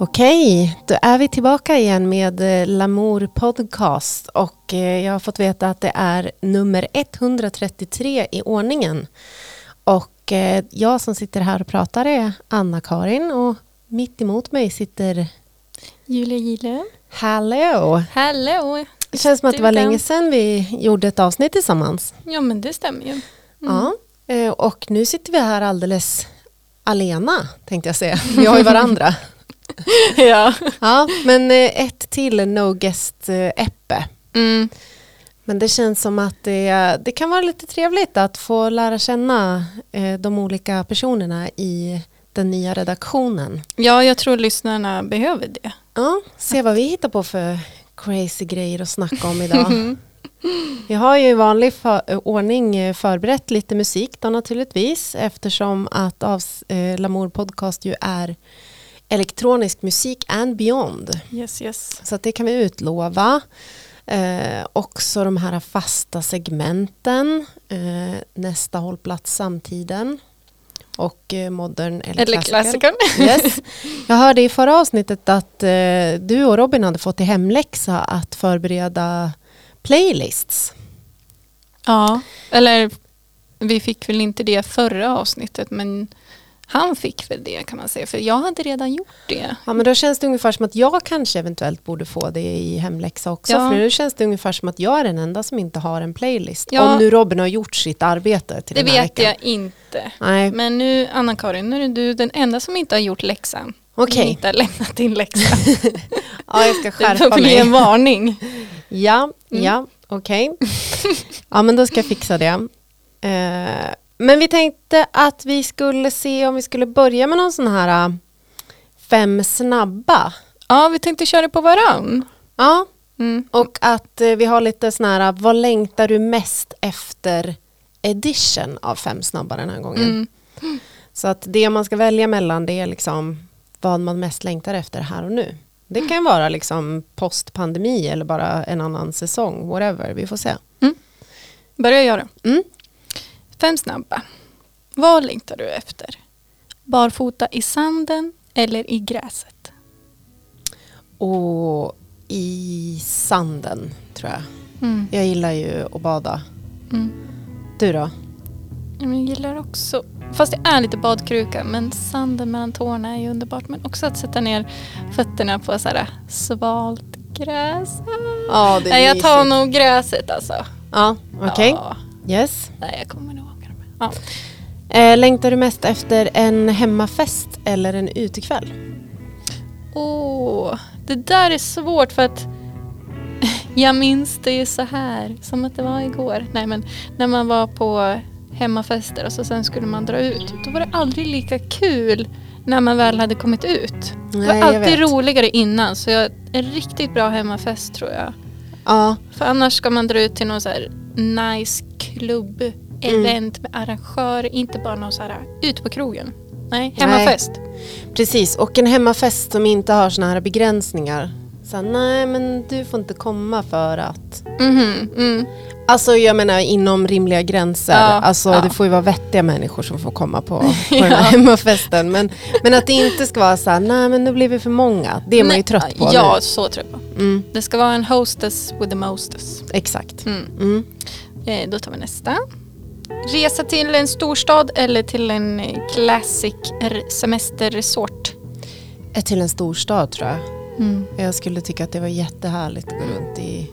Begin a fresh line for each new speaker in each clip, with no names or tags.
Okej, då är vi tillbaka igen med eh, Lamour Podcast och eh, jag har fått veta att det är nummer 133 i ordningen. Och eh, jag som sitter här och pratar är Anna-Karin och mitt emot mig sitter
Julia Gille.
Hallå!
Hallå!
Det känns som att det var länge sedan vi gjorde ett avsnitt tillsammans.
Ja men det stämmer ju. Mm.
Ja, och nu sitter vi här alldeles alena tänkte jag säga. Vi har ju varandra.
ja.
Ja, men eh, ett till No Guest eh.
Mm.
Men det känns som att det, det kan vara lite trevligt att få lära känna eh, de olika personerna i den nya redaktionen.
ja, jag tror lyssnarna behöver det.
Ja, se vad vi hittar på för crazy grejer att snacka om idag. Vi har ju i vanlig för, ordning förberett lite musik då naturligtvis eftersom att av, eh, Lamour Podcast ju är elektronisk musik and beyond.
Yes, yes.
Så det kan vi utlova. Eh, också de här fasta segmenten. Eh, nästa hållplats samtiden. Och eh, modern eller,
Eller
klassiker.
klassikern.
Yes. Jag hörde i förra avsnittet att eh, du och Robin hade fått i hemläxa att förbereda playlists.
ja, eller vi fick väl inte det förra avsnittet men han fick väl det kan man säga för jag hade redan gjort det.
Ja, men då känns det ungefär som att jag kanske eventuellt borde få det i hemläxa också.
Ja.
För nu känns det ungefär som att jag är den enda som inte har en playlist.
Ja.
Om nu Robin har gjort sitt arbete till
Det
den här
vet
veckan.
jag inte.
Nej,
Men nu Anna-Karin, nu är du den enda som inte har gjort läxan.
okej.
Som inte har lämnat din läxa.
Ja, jag ska
Det
skärpa
får bli en
mig.
varning.
Ja,
Mm.
ja, okej. Ja, men då ska jag fixa det. Eh, men vi tänkte att vi skulle se om vi skulle börja med någon sån här äh, fem snabba.
Ja, vi tänkte köra på varann.
Ja,
Mm.
och att eh, vi har lite sån här, vad längtar du mest efter edition av fem snabba den här gången.
Mm.
Så att det man ska välja mellan det är liksom vad man mest längtar efter här och nu. Det kan vara liksom postpandemi eller bara en annan säsong, whatever, vi får se.
Börjar jag då.
Mm.
Fem snabba. Vad längtar du efter? Barfota i sanden eller i gräset?
Och i sanden tror jag.
Mm.
Jag gillar ju att bada.
Mm.
Du då?
Jag gillar också, fast det är lite badkruka, men sanden mellan tårna är ju underbart. Men också att sätta ner fötterna på så här svalt gräs.
Ja, det
Nej, jag tar nog gräset alltså.
Ja, okej.
Ja.
Yes.
Nej, jag kommer nog. Ja.
Eh, längtar du mest efter en hemmafest eller en utekväll?
Åh, det där är svårt för att jag minns det ju så här, som att det var igår. Nej men när man var på hemmafester och så sen skulle man dra ut. Då var det aldrig lika kul när man väl hade kommit ut. Det var alltid roligare innan så jag, en riktigt bra hemmafest tror jag.
Ja,
För annars ska man dra ut till någon så här nice klubb,
Mm.
event med arrangörer, inte bara någon så här ut på krogen. Nej, hemmafest.
precis. Och en hemmafest som inte har såna här begränsningar. Så, nej, men du får inte komma för att...
Mhm, mm.
Alltså jag menar inom rimliga gränser.
Ja,
alltså
ja.
det får ju vara vettiga människor som får komma på, på den
Ja.
här hemmafesten. Men, men att det inte ska vara så här, nej men nu blir vi för många. Det är man ju
Nej,
trött på
Ja,
nu.
så trött på.
Mm,
Det ska vara en hostess with the mostess.
exakt.
Mm.
Mm.
Eh, då tar vi nästa. Resa till en storstad eller till en eh, classic semesterresort.
Är till en storstad tror jag.
Mm.
Jag skulle tycka att det var jättehärligt att gå runt i...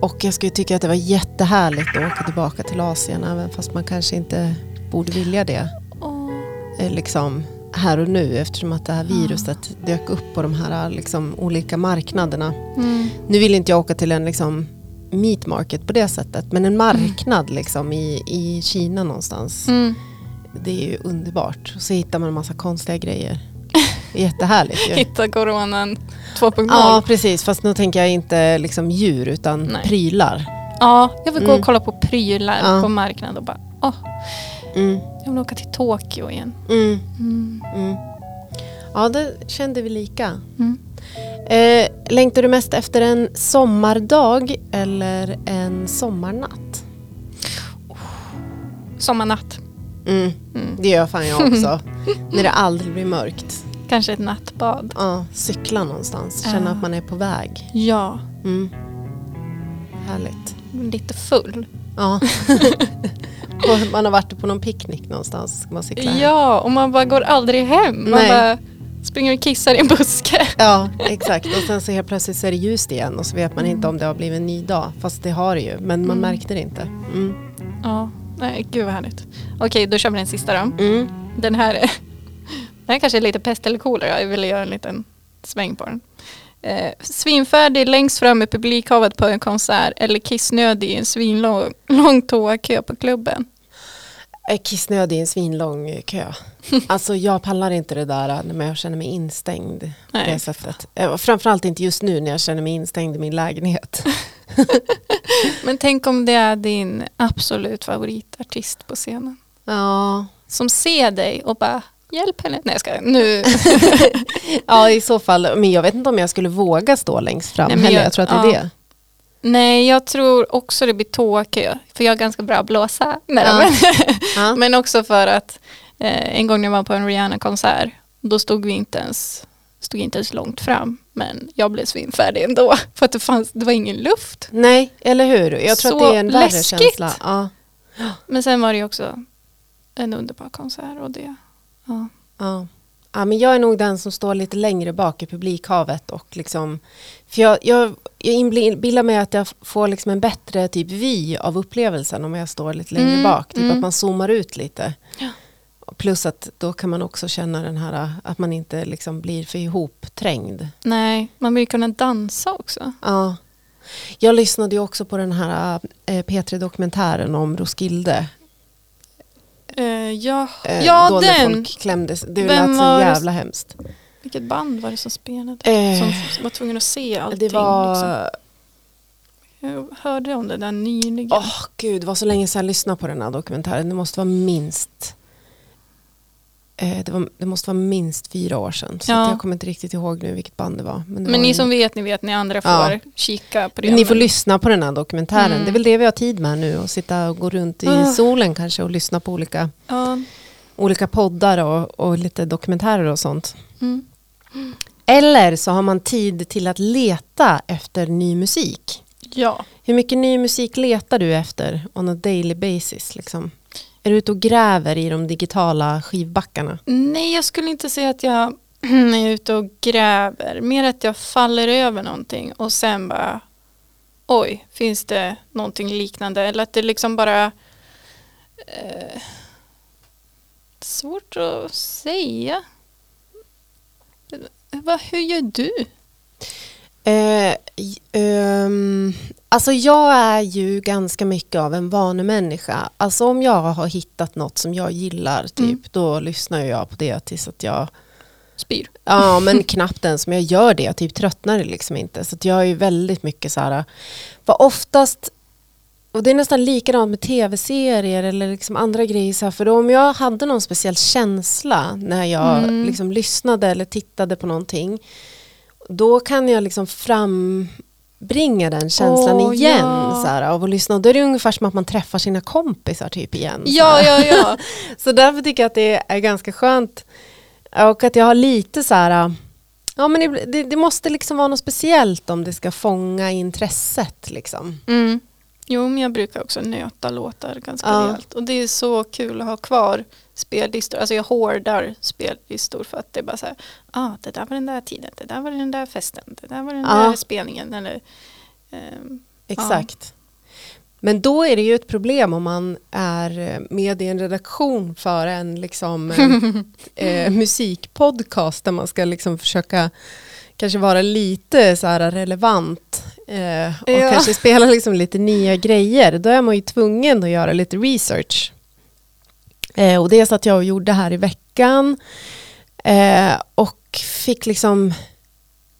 Och jag skulle tycka att det var jättehärligt att åka tillbaka till Asien även fast man kanske inte borde vilja det. Eh, Liksom här och nu eftersom att det här viruset dök upp på de här liksom, olika marknaderna.
Mm.
Nu vill inte jag åka till en liksom, meat market på det sättet men en marknad liksom, i, i Kina någonstans.
Mm.
Det är ju underbart. Och så hittar man en massa konstiga grejer. Jättehärligt ju.
Hitta coronan 2.0.
Ja precis, fast nu tänker jag inte liksom djur utan
Nej.
prylar.
Ja, jag vill gå
Mm.
och kolla på prylar
Ja.
på marknaden och bara, åh,
Mm,
jag vill åka till Tokyo igen.
mm,
Mm.
mm. Ja, det kände vi lika. Eh, längtar du mest efter en sommardag eller en sommarnatt?
Sommarnatt.
Mm,
Mm.
det gör fan jag också. När det aldrig blir mörkt.
Kanske ett nattbad.
Ja, cykla någonstans, känna
Ja.
att man är på väg.
Ja,
Mm. Härligt.
lite full.
Ja. Man har varit på någon picknick någonstans, ska man cykla hem.
Ja, och man bara går aldrig hem. Man
Nej.
bara springer och kissar i en buske.
Ja, exakt. Och sen så helt plötsligt så är det ljust igen och så vet man inte om det har blivit en ny dag. Fast det har det ju, men man
Mm.
märkte det inte. Mm.
Ja, nej gud vad härligt. Okej, då kör vi den sista då.
Mm.
Den här är, den här kanske är lite pest eller kolera. Jag ville göra en liten sväng på den. Eh, svinfärdig längst fram i publikhavet på en konsert eller kissnödig i en svinlång lång toakö på klubben.
Är kissnödig i en svinlång kö. Alltså jag pallar inte det där när jag känner mig instängd på
Nej,
det sättet. Eh, Framförallt inte just nu när jag känner mig instängd i min lägenhet.
Men tänk om det är din absolut favoritartist på scenen.
Ja,
Som ser dig och bara hjälp henne. Nej jag ska nu.
ja i så fall. Men jag vet inte om jag skulle våga stå längst fram
Nej,
heller.
jag-
Jag tror att det är
ja.
det.
Nej jag tror också det blir toakö. För jag är ganska bra att blåsa. Nej,
Ja.
men,
Ja.
men också för att eh, en gång när jag var på en Rihanna-konsert. Då stod vi inte ens, stod inte ens långt fram. Men jag blev svinfärdig ändå. För att det, fanns, det var ingen luft.
Nej, eller hur? Jag tror
Så
att det är en värre känsla. Ja.
Men sen var det ju också en underbar konsert. Och det, ja.
Ja. men jag är nog den som står lite längre bak i publikhavet och liksom, för jag, jag, jag inbillar mig att jag får liksom en bättre typ vy av upplevelsen om jag står lite längre
Mm,
bak, typ
mm.
att man zoomar ut lite.
Ja.
Plus att då kan man också känna den här att man inte liksom blir för ihopträngd.
Nej, man vill ju kunna dansa också.
Ja. Jag lyssnade ju också på den här eh, P3-dokumentären om Roskilde.
Eh, ja,
Eh,
ja
då när
den.
folk klämdes. Det
Vem
lät så
det-
jävla hemskt.
Vilket band var det som spelade?
Eh,
som var tvungen att se allting.
det var...
Liksom. Jag hörde om det där nyligen.
Åh gud, det var så länge sedan jag lyssnade på den här dokumentären. Det måste vara minst det, var, det måste vara minst fyra år sedan. Så
Ja.
jag kommer inte riktigt ihåg nu vilket band det var. Men, det
Men
var
ni
en-
som vet, ni vet. Ni andra får
Ja.
kika på det.
Ni får
men-
lyssna på den här dokumentären.
Mm.
Det är väl det vi har tid med nu. Att sitta och gå runt i
Ah.
solen kanske och lyssna på olika,
Ja.
olika poddar och, och lite dokumentärer och sånt.
Mm.
Eller så har man tid till att leta efter ny musik.
ja.
Hur mycket ny musik letar du efter on a daily basis? Liksom? Är du ute och gräver i de digitala skivbackarna?
Nej, jag skulle inte säga att jag är ute och gräver. Mer att jag faller över någonting och sen bara oj, finns det någonting liknande? Eller att det liksom bara eh, svårt att säga. Va, hur gör du?
Eh, ehm, alltså jag är ju ganska mycket av en vanemänniska. Alltså om jag har hittat något som jag gillar, typ,
Mm.
då lyssnar jag på det tills att jag
Spyr.
Ja, men knappt ens. Men jag gör det. Jag typ tröttnar liksom inte. Så jag är ju väldigt mycket så här... För oftast... Och det är nästan likadant med tv-serier eller liksom andra grejer. Så här, för om jag hade någon speciell känsla när jag
Mm.
liksom lyssnade eller tittade på någonting. Då kan jag liksom frambringa den känslan
Åh,
igen.
ja.
Så här, av att lyssna. Då är det ungefär som att man träffar sina kompisar typ igen.
Ja, ja, ja.
Så därför tycker jag att det är ganska skönt och att jag har lite så här, ja men det, det, det måste liksom vara något speciellt om det ska fånga intresset liksom.
Mm. Jo, men jag brukar också nöta låtar ganska
Ja.
rejält. Och det är så kul att ha kvar spellistor. Alltså jag hårdar spellistor för att det är bara så här, ah, det där var den där tiden, det där var den där festen, det där var den
Ja.
där spelningen. Eller, ehm,
Exakt. Men då är det ju ett problem om man är eh, med i en redaktion för en liksom, eh, eh, musikpodcast där man ska liksom försöka kanske vara lite så här relevant eh, och
Ja.
kanske spela liksom lite nya grejer. Då är man ju tvungen att göra lite research. Eh, och det satt jag och gjorde här i veckan eh, och fick liksom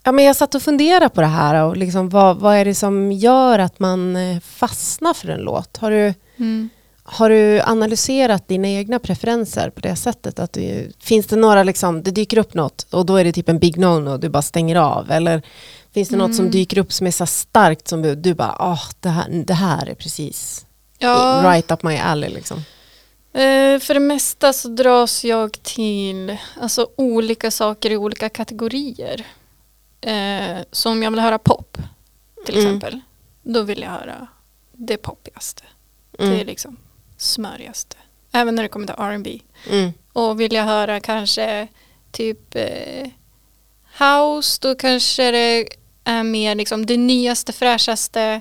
Ja, men jag satt och funderade på det här och liksom, vad, vad är det som gör att man eh, fastnar för en låt? Har du,
mm.
har du analyserat dina egna preferenser på det sättet? Att du, finns det några, liksom, det dyker upp något och då är det typ en big no-no och du bara stänger av? Eller finns det något som
Mm.
dyker upp som är så starkt som du, du bara, ah, det, här, det här är precis
Ja,
right up my alley liksom?
Eh, för det mesta så dras jag till alltså, olika saker i olika kategorier. Eh, så om jag vill höra pop till
Mm.
exempel. Då vill jag höra det poppigaste. Det är
Mm.
liksom smörigaste. Även när det kommer till R&B.
Mm.
Och vill jag höra kanske typ eh, house då kanske det är mer liksom det nyaste fräschaste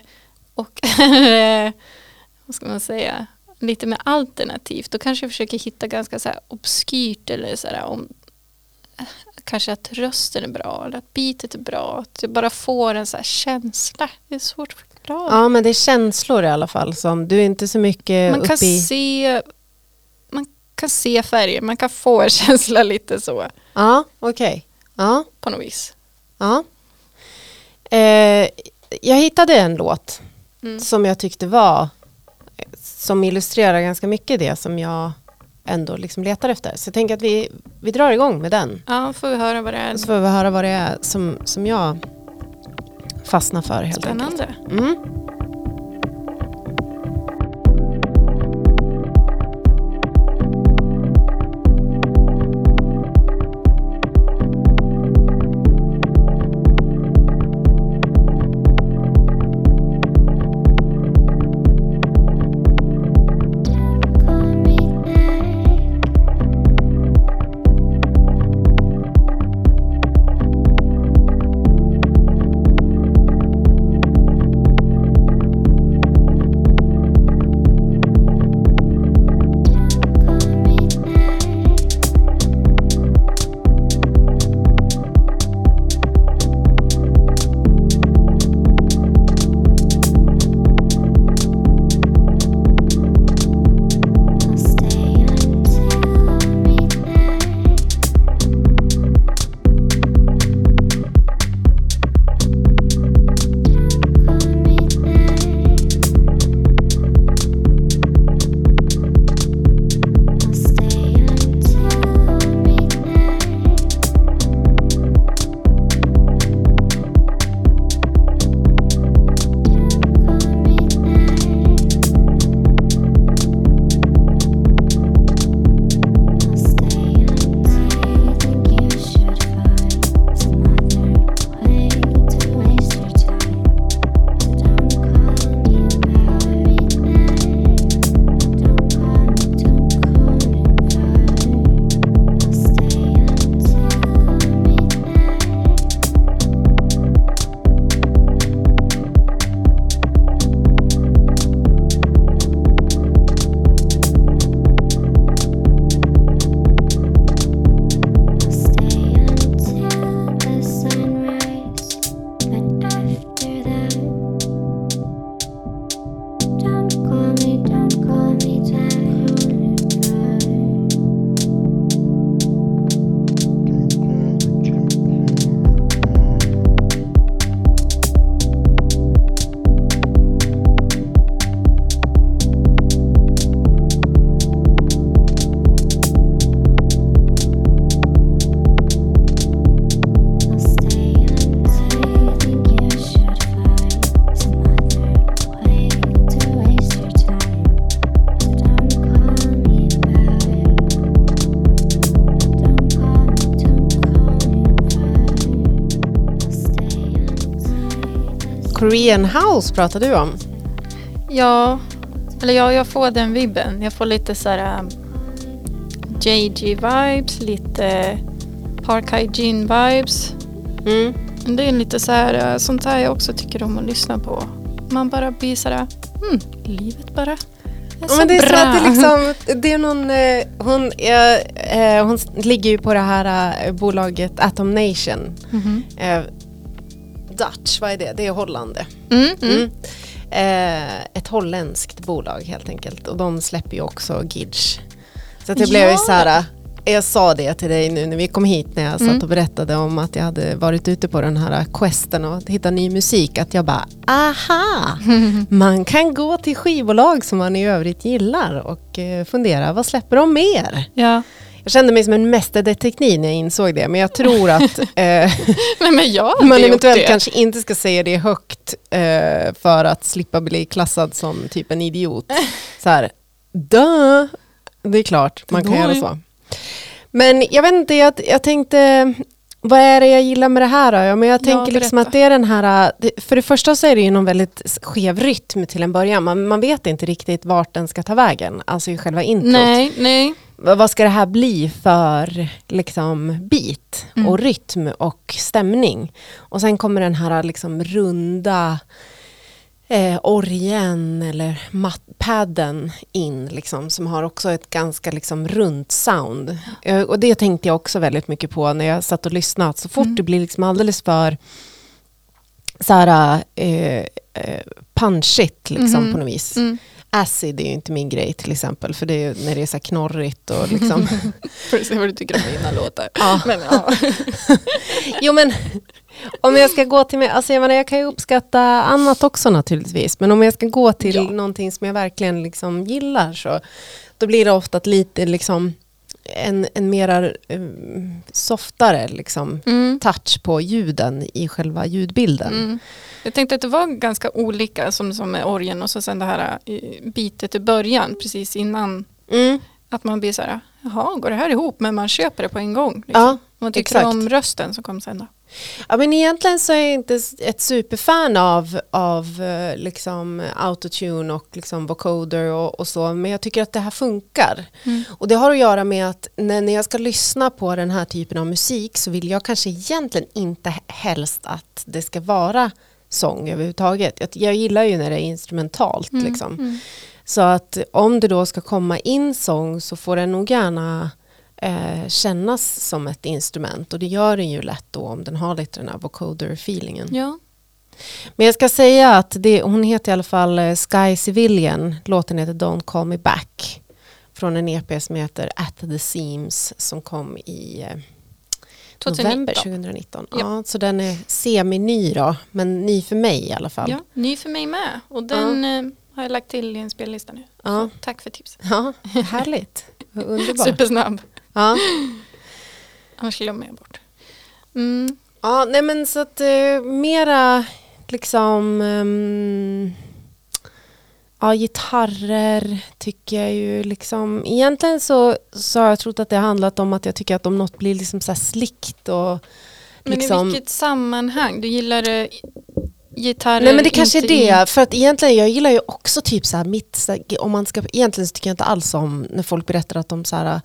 och vad ska man säga lite mer alternativt. Då kanske jag försöker hitta ganska så här obskyrt eller så här om kanske att rösten är bra eller att beatet är bra. Att jag bara får en så känsla. Det är svårt att förklara.
Ja, men det är känslor i alla fall. Som, du är inte så mycket
man kan
i...
se man kan se färger, man kan få en känsla lite så
Ja, okej. Ja,
på något vis.
ja. Eh, jag hittade en låt
Mm.
som jag tyckte var som illustrerar ganska mycket det som jag ändå liksom letar efter. Så jag tänker att vi, vi drar igång med den.
Ja, får vi höra vad det är.
Så får vi höra vad det är som, som jag fastnar för helt enkelt.
Spännande.
Mm. Korean House pratade du om.
Ja, eller ja, jag får den vibben. Jag får lite så här um, JG-vibes, lite Park Hygiene-vibes.
Mm.
Det är lite så här, uh, sånt här jag också tycker om att lyssna på. Man bara blir så här, hmm, livet bara är
men det är
bra.
så att det, liksom, det är någon, eh, hon, är, eh, hon ligger ju på det här eh, bolaget Atom Nation.
Mhm.
Eh, Dutch, vad är det? Det är Holland det.
Mm, mm.
Mm. Eh, ett holländskt bolag helt enkelt och de släpper ju också Gidge. Så att det blev ju
Ja.
så här, eh, jag sa det till dig nu när vi kom hit när jag
Mm.
satt och berättade om att jag hade varit ute på den här questen och hitta ny musik, att jag bara aha, man kan gå till skivbolag som man i övrigt gillar och eh, fundera, vad släpper de mer?
Ja.
Jag kände mig som en mästerdetektiv när jag insåg det, men jag tror att eh,
men jag
man eventuellt kanske inte ska säga det högt eh, för att slippa bli klassad som typ en idiot. Så här, dö! det är klart man kan göra så. Men jag vet inte, jag, jag tänkte, vad är det jag gillar med det här då? Ja, men jag
Ja,
tänker liksom
berätta.
att det är den här, för det första så är det ju någon väldigt skev rytm till en början. Man, man vet inte riktigt vart den ska ta vägen, alltså i själva introt.
Nej, nej.
Vad ska det här bli för liksom, beat
Mm.
och rytm och stämning? Och sen kommer den här liksom runda eh, orgen eller padden in liksom, som har också ett ganska liksom, runt sound. Eh, och det tänkte jag också väldigt mycket på när jag satt och lyssnade. Så fort
Mm.
det blir liksom alldeles för så här, eh, eh, punchigt liksom,
Mhm.
på något vis.
Mm.
Acid är ju inte min grej till exempel, för det är ju när det är så knorrigt och liksom.
Får se vad du tycker om mina låtar.
ja.
Men, ja.
Jo men om jag ska gå till mig, alltså jag menar jag kan ju uppskatta annat också naturligtvis, men om jag ska gå till
Ja.
någonting som jag verkligen liksom gillar så då blir det ofta lite liksom en, en mera eh, softare liksom
Mm.
touch på ljuden i själva ljudbilden.
Mm. Jag tänkte att det var ganska olika som, som med orgen och så sen det här eh, bitet i början precis innan.
Mm.
Att man blir så här, jaha, går det här ihop? Men man köper det på en gång. Liksom.
Ja,
man tycker
exakt.
om rösten som kom sen då.
Ja, men egentligen så är jag inte ett superfan av, av eh, liksom autotune och liksom vocoder och, och så, men jag tycker att det här funkar.
Mm.
Och det har att göra med att när, när jag ska lyssna på den här typen av musik så vill jag kanske egentligen inte helst att det ska vara sång överhuvudtaget. Jag, jag gillar ju när det är instrumentalt.
Mm.
Liksom.
Mm.
Så att om det då ska komma in sång så får den nog gärna eh, kännas som ett instrument och det gör den ju lätt då om den har lite den här vocoder-feelingen.
Ja.
Men jag ska säga att det, hon heter i alla fall eh, Sky Civilian, låten heter Don't Call Me Back från en EP som heter At the Seams som kom i eh,
2019.
november 2019. Ja.
Ja.
så den är semi-ny då, men ny för mig i alla fall.
Ja, ny för mig med. Och den eh, har jag lagt till i en spellista nu.
Ja.
Tack för tipset.
Ja, härligt. Underbart.
Supersnabb.
Ja.
Annars glömmer jag bort. Mm.
Ja, nej men så att eh, mera liksom ehm, ja, gitarrer tycker jag ju liksom egentligen så, så har jag trott att det har handlat om att jag tycker att om något blir liksom så här slickt och
Men
liksom
i vilket sammanhang? Du gillar eh, gitarrer?
Nej men det kanske är
i-
det, för att egentligen jag gillar ju också typ så här mitt, så här, om man ska, egentligen så tycker jag inte alls om när folk berättar att de så här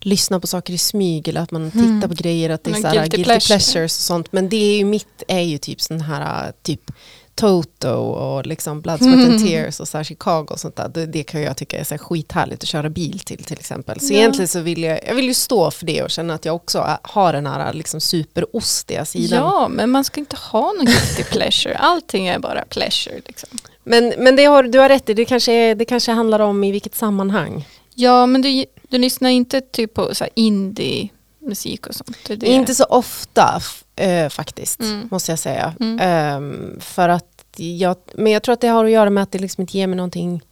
lyssnar på saker i smyg eller att man tittar
Mm.
på grejer, att det är
Men
så här,
guilty
guilty,
pleasure.
pleasures och sånt. Men det är ju mitt är ju typ sån här typ Toto och liksom Blood, Sweat and Tears och så Chicago och sånt där. Det, det kan jag tycka är så här skithärligt att köra bil till till exempel. Så
Ja.
egentligen så vill jag, jag vill ju stå för det och känna att jag också är- har den här liksom superostiga sidan.
Ja, men man ska inte ha någon guilty pleasure. Allting är bara pleasure. Liksom.
Men, men det har, du har rätt i, det kanske, det kanske handlar om i vilket sammanhang.
Ja, men du, du lyssnar inte typ på så här indie-musik och sånt? Det är det.
Inte så ofta eh, faktiskt,
Mm.
måste jag säga.
Mm.
Ehm, för att jag, men jag tror att det har att göra med att det liksom inte ger mig någonting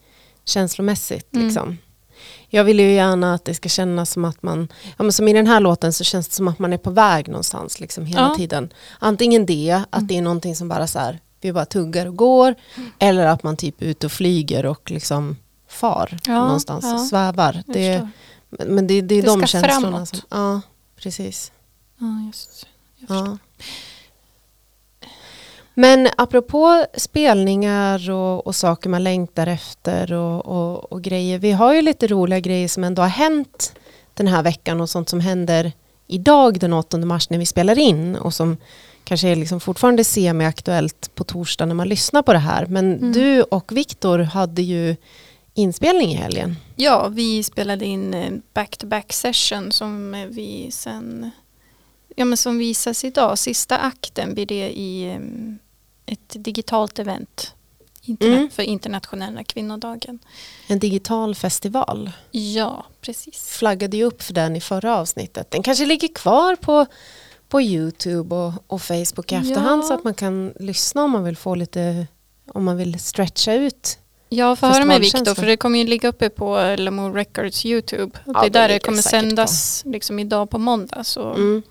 känslomässigt.
Mm.
Liksom. Jag vill ju gärna att det ska kännas som att man, ja, men som i den här låten så känns det som att man är på väg någonstans liksom, hela
Ja.
tiden. Antingen det, att
Mm.
det är någonting som bara så här, vi bara tuggar och går, eller att man typ är ute och flyger och liksom far
Ja,
någonstans
ja.
svävar. Det, men det, det är
Det
de
ska
känslorna.
framåt.
Som, ja, precis.
Ja, just. Jag förstår.
Men apropå spelningar och, och saker man längtar efter och, och, och grejer. Vi har ju lite roliga grejer som ändå har hänt den här veckan och sånt som händer idag den 8 mars när vi spelar in och som kanske är liksom fortfarande semi-aktuellt på torsdag när man lyssnar på det här. Men
Mm.
du och Viktor hade ju inspelning i helgen.
Ja, vi spelade in eh, back-to-back session som eh, vi sen ja, men som visas idag. Sista akten blir det i eh, ett digitalt event interna-
Mm.
för internationella kvinnodagen.
En digital festival.
Ja, precis.
flaggade ju upp för den i förra avsnittet. Den kanske ligger kvar på, på Youtube och, och Facebook i efterhand
Ja.
så att man kan lyssna om man vill få lite, om man vill stretcha ut.
Jag får höra med. Viktor för det kommer ju ligga uppe på Lamour Records YouTube.
Ja,
det är där det kommer sändas liksom idag på måndag. Så,
Mm.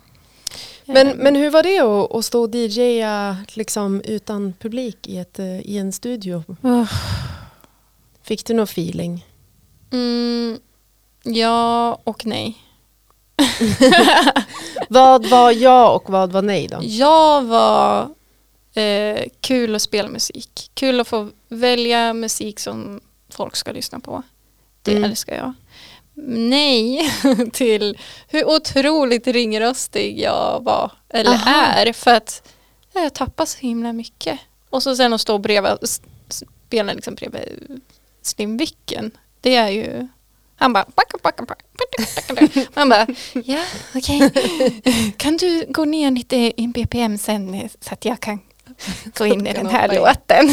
Men,
eh,
men hur var det att, att stå och DJa liksom utan publik i, ett, eh, i en studio?
Uff.
Fick du någon feeling?
Mm, Ja och nej.
Vad var ja och vad var nej då?
Jag var eh, kul att spela musik. Kul att få välja musik som folk ska lyssna på. Det
Mm.
älskar jag. Nej till hur otroligt ringrostig jag var eller
Aha.
är. För att ja, jag tappar så himla mycket. Och så sen att stå bredvid, spela liksom bredvid Slim Vicken. Det är ju han bara, backa, backa, backa, man bara, ja okej, kan du gå ner lite i BPM sen så att jag kan gå in i den här låten.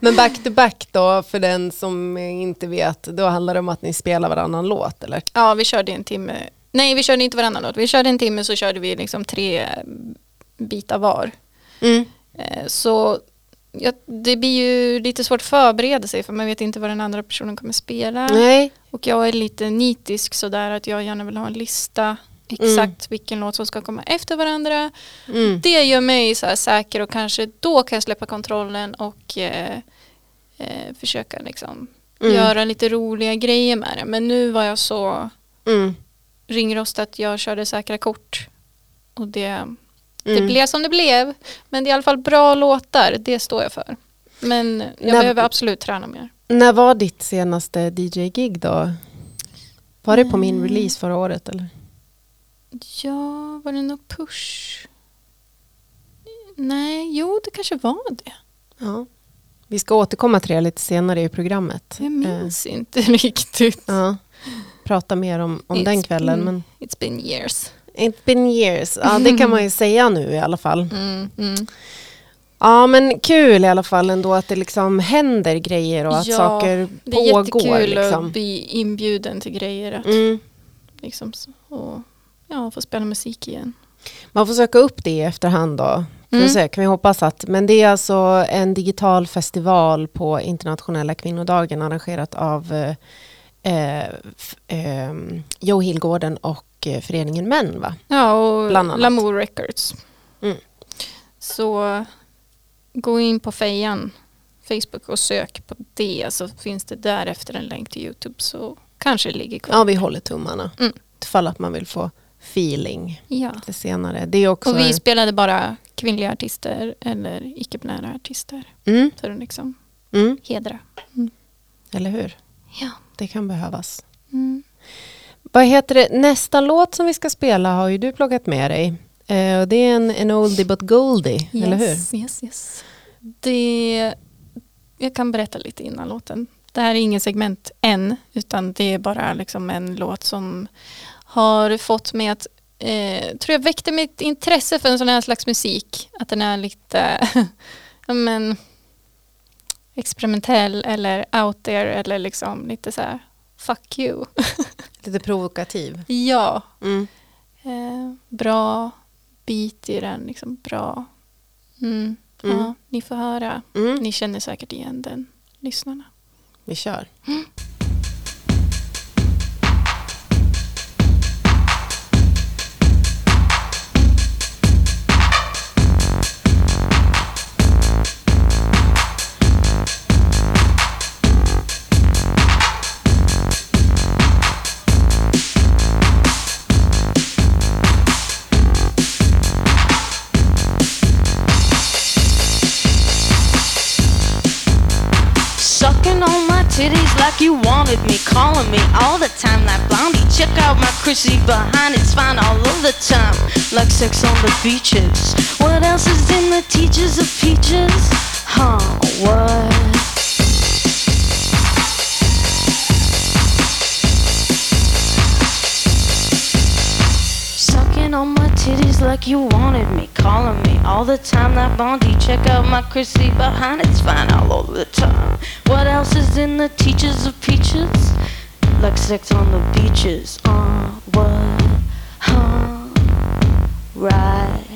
Men back to back då, för den som inte vet, då handlar det om att ni spelar varannan låt eller?
Ja, vi körde en timme. Nej, vi körde inte varannan låt. Vi körde en timme så körde vi liksom tre bitar var.
Mm.
Eh, Så ja, det blir ju lite svårt att förbereda sig för man vet inte vad den andra personen kommer spela.
Nej.
Och jag är lite nitisk sådär att jag gärna vill ha en lista exakt vilken låt som ska komma efter varandra.
Mm.
Det gör mig så säker och kanske då kan jag släppa kontrollen och eh, eh, försöka liksom
Mm.
göra lite roliga grejer med det. Men nu var jag så
Mm.
ringrostig att jag körde säkra kort. Och det, det
Mm.
blev som det blev. Men det är i alla fall bra låtar, det står jag för. Men jag
När-
behöver absolut träna mer.
När var ditt senaste DJ-gig då? Var det på min
Mm.
release förra året eller?
Ja, var det någon push? Nej, jo det kanske var det.
Ja. Vi ska återkomma till det lite senare i programmet.
Jag minns inte riktigt.
Eh, ja. Prata mer om, om den kvällen.
been-
Men
It's been years.
it's been years. Ja, det kan man ju säga nu i alla fall.
Mm, mm.
Ja, men kul i alla fall ändå att det liksom händer grejer och att
Ja,
saker
Det är
pågår.
jättekul
Liksom.
att bli inbjuden till grejer. Att,
Mm.
liksom, och ja, få spela musik igen.
Man får söka upp det i efterhand då.
Mm.
se, kan vi hoppas att, men det är alltså en digital festival på internationella kvinnodagen arrangerat av eh, eh, f- eh, Joe Hillgården och föreningen Män va?
Ja, och. Lamour Records.
Mm.
Så gå in på fejan Facebook och sök på det så finns det därefter en länk till Youtube så kanske det ligger kvar.
Ja, vi håller tummarna.
Mm.
Ifall att man vill få feeling
Ja.
lite senare. Det är också...
Och vi spelade bara kvinnliga artister eller icke-binära artister.
mm,
För att liksom
mm,
hedra.
eller hur?
Ja.
Det kan behövas.
Mm.
Vad heter det? Nästa låt som vi ska spela har ju du plockat med dig. Eh, det är en, en oldie but goldie, eller hur?
Yes, yes, yes. Det, jag kan berätta lite innan låten. Det här är ingen segment än, utan det är bara liksom en låt som har fått mig att, eh, tror jag väckte mitt intresse för en sån här slags musik. Att den är lite, men, experimentell eller out there eller liksom lite så här, fuck you.
Lite provokativ.
ja,
Mm.
eh, bra beat i den, liksom bra. Mm.
Mm.
Ja, ni får höra.
Mm.
Ni känner säkert igen den, lyssnarna.
Vi kör.
Like you wanted me, calling me all the time. That blondie, check out my Chrissy behind, it's fine all of the time. Like sex on the beaches. What else is in the teachers of peaches? Huh, what? Sucking on my titties like you wanted me, calling me all the time. That Bondi, check out my Chrissy behind, it's fine all over the time. What else is in the teachers of peaches? Like sex on the beaches. Uh, what? Huh? Right.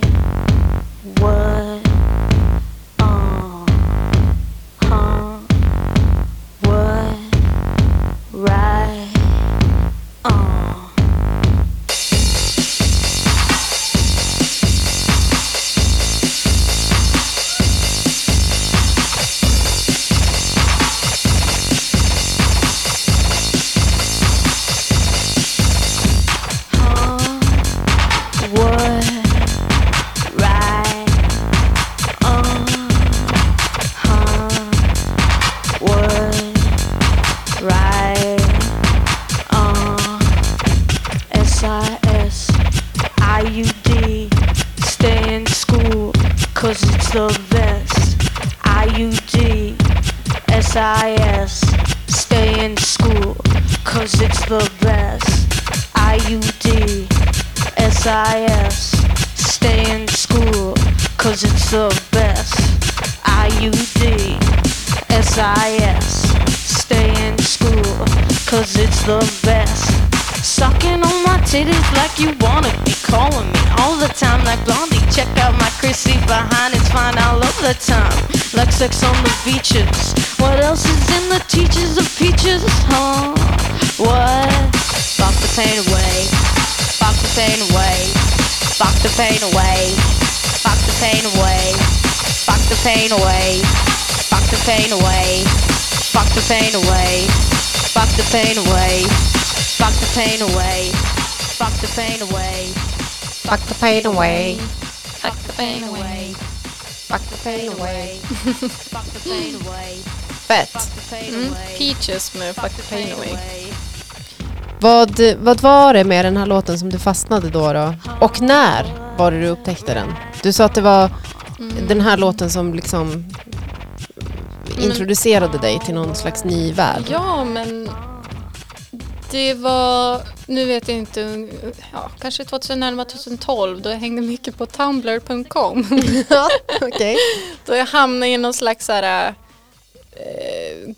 Pain away. Fuck the pain away. Fuck the pain away. Fuck the pain away. Fuck the pain away. Fuck the pain away. Fuck the pain away. Fuck the pain away. Fuck the pain away. Fuck the pain away.
Fuck the pain away.
Fuck the pain away.
Fett.
Mm. Peaches med Fuck the pain away.
Vad, vad var det med den här låten som du fastnade då, då? Och när var det du upptäckte den? Du sa att det var
Mm.
den här låten som liksom introducerade dig till någon slags ny värld.
Ja, men det var, nu vet jag inte, ja, kanske 2011, 2012 då jag hängde mycket på tumblr.com.
Ja, okej.
då jag hamnade i någon slags så här, eh,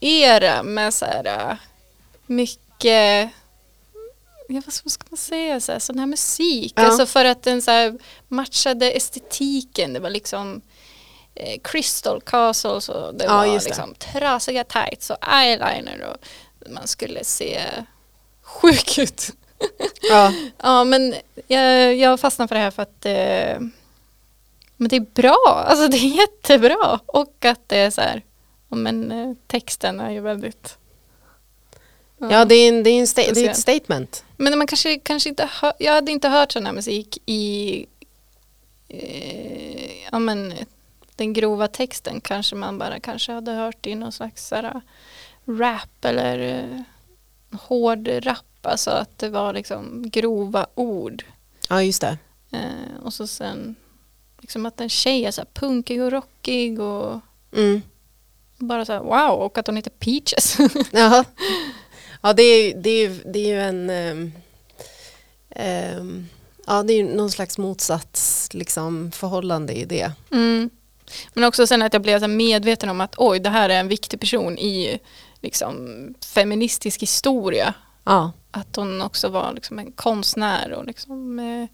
grunge-era med så här, eh, mycket Ja, vad ska man säga? Så här, sån här musik.
Ja.
Alltså för att den så här, matchade estetiken. Det var liksom eh, Crystal Castles och det
Ja,
var
det.
liksom trasiga tights och eyeliner och man skulle se sjuk ut.
Ja.
Ja, men jag, jag fastnade för det här för att eh, men det är bra. Alltså det är jättebra. Och att det är så här, men eh, texten är ju väldigt
ja, det är, en, det, är en sta- det är ett statement.
Men man kanske, kanske inte hör, jag hade inte hört sån här musik i eh, ja, men, den grova texten. Kanske man bara kanske hade hört i någon slags här, rap eller eh, hård rap. Alltså att det var liksom grova ord.
Ja, just det.
Eh, och så sen liksom att en tjej är så här punkig och rockig och
Mm.
bara så här wow och att hon heter Peaches.
Ja, ja det, är, det, är, det är ju en... ehm, ehm, ja, det är ju någon slags motsats liksom, förhållande i det.
Mm. Men också sen att jag blev så medveten om att oj, det här är en viktig person i liksom, feministisk historia.
Ja,
Att hon också var liksom, en konstnär och liksom, eh,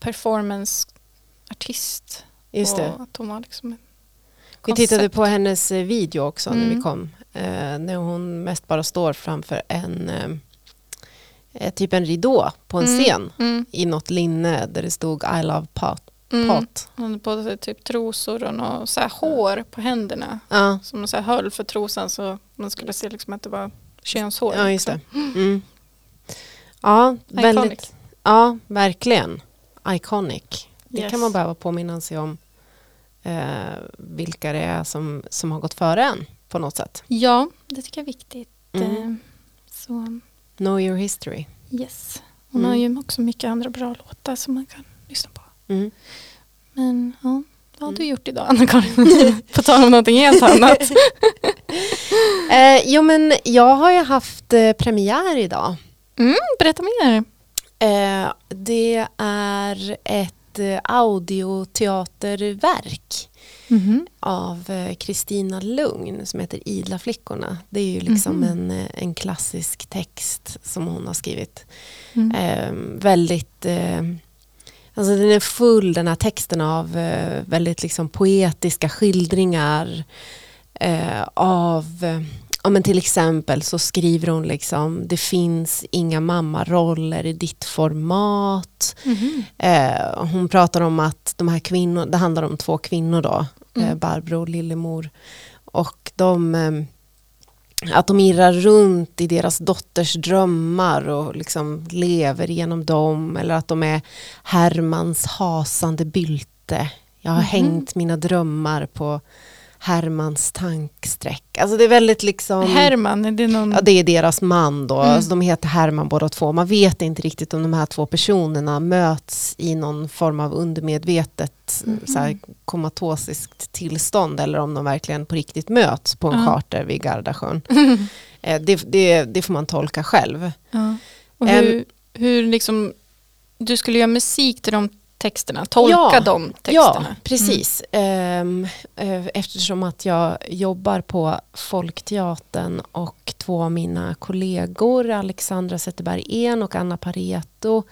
performanceartist.
just
och
det.
att hon var liksom
Vi tittade på hennes eh, video också när vi
Mm.
kom. Eh, när hon mest bara står framför en eh, eh, typ en ridå på en
Mm.
scen
Mm,
i något linne där det stod I love pot.
mm.
pot.
Hon hade på sig typ trosor och något så här hår på händerna.
Ja,
Som hon så här höll för trosan så man skulle se liksom att det var könshår.
ja, just det.
liksom.
Mm. Ja,
Iconic.
väldigt. Ja, verkligen. Iconic. Det
Yes.
kan man behöva påminna sig om eh, vilka det är som, som har gått före en på något sätt.
Ja, det tycker jag är viktigt.
Mm.
Eh, Så
Know your history.
yes. Hon
Mm.
har ju också mycket andra bra låtar som man kan lyssna på.
Mm.
Men ja, vad har
Mm.
du gjort idag Anna-Karin? på tal om någonting helt annat.
Eh, jo men jag har ju haft eh, premiär idag.
Mm, berätta mer.
Eh, det är ett eh, audioteaterverk av eh, Kristina Lugn som heter Idla flickorna. Det är ju liksom
Mhm.
en, eh, en klassisk text som hon har skrivit.
Mm.
Eh, väldigt, eh, alltså den är full den här texten av eh, väldigt liksom poetiska skildringar eh, av, ja men till exempel så skriver hon liksom det finns inga mammaroller i ditt format.
Mhm.
Eh, hon pratar om att de här kvinnorna, det handlar om två kvinnor då,
Mm.
eh, Barbro och Lillemor. Och de, eh, att de irrar runt i deras dotters drömmar och liksom lever genom dem. Eller att de är Hermans hasande bylte. Jag har
Mhm.
hängt mina drömmar på Hermans tanksträck. Alltså det är väldigt liksom...
Herman, är det någon...
Ja, det är deras man då.
Mm.
Alltså, de heter Herman båda två. Man vet inte riktigt om de här två personerna möts i någon form av undermedvetet
Mhm.
så här, komatosiskt tillstånd eller om de verkligen på riktigt möts på en
Ja.
charter vid Gardasjön. Eh, det, det, det får man tolka själv.
Ja. Och hur, hur liksom, du skulle göra musik till de texterna, tolka
Ja,
de
Ja,
texterna.
precis. Ehm, eh, eftersom att jag jobbar på Folkteatern och två av mina kollegor, Alexandra Zetterberg-En och Anna Pareto,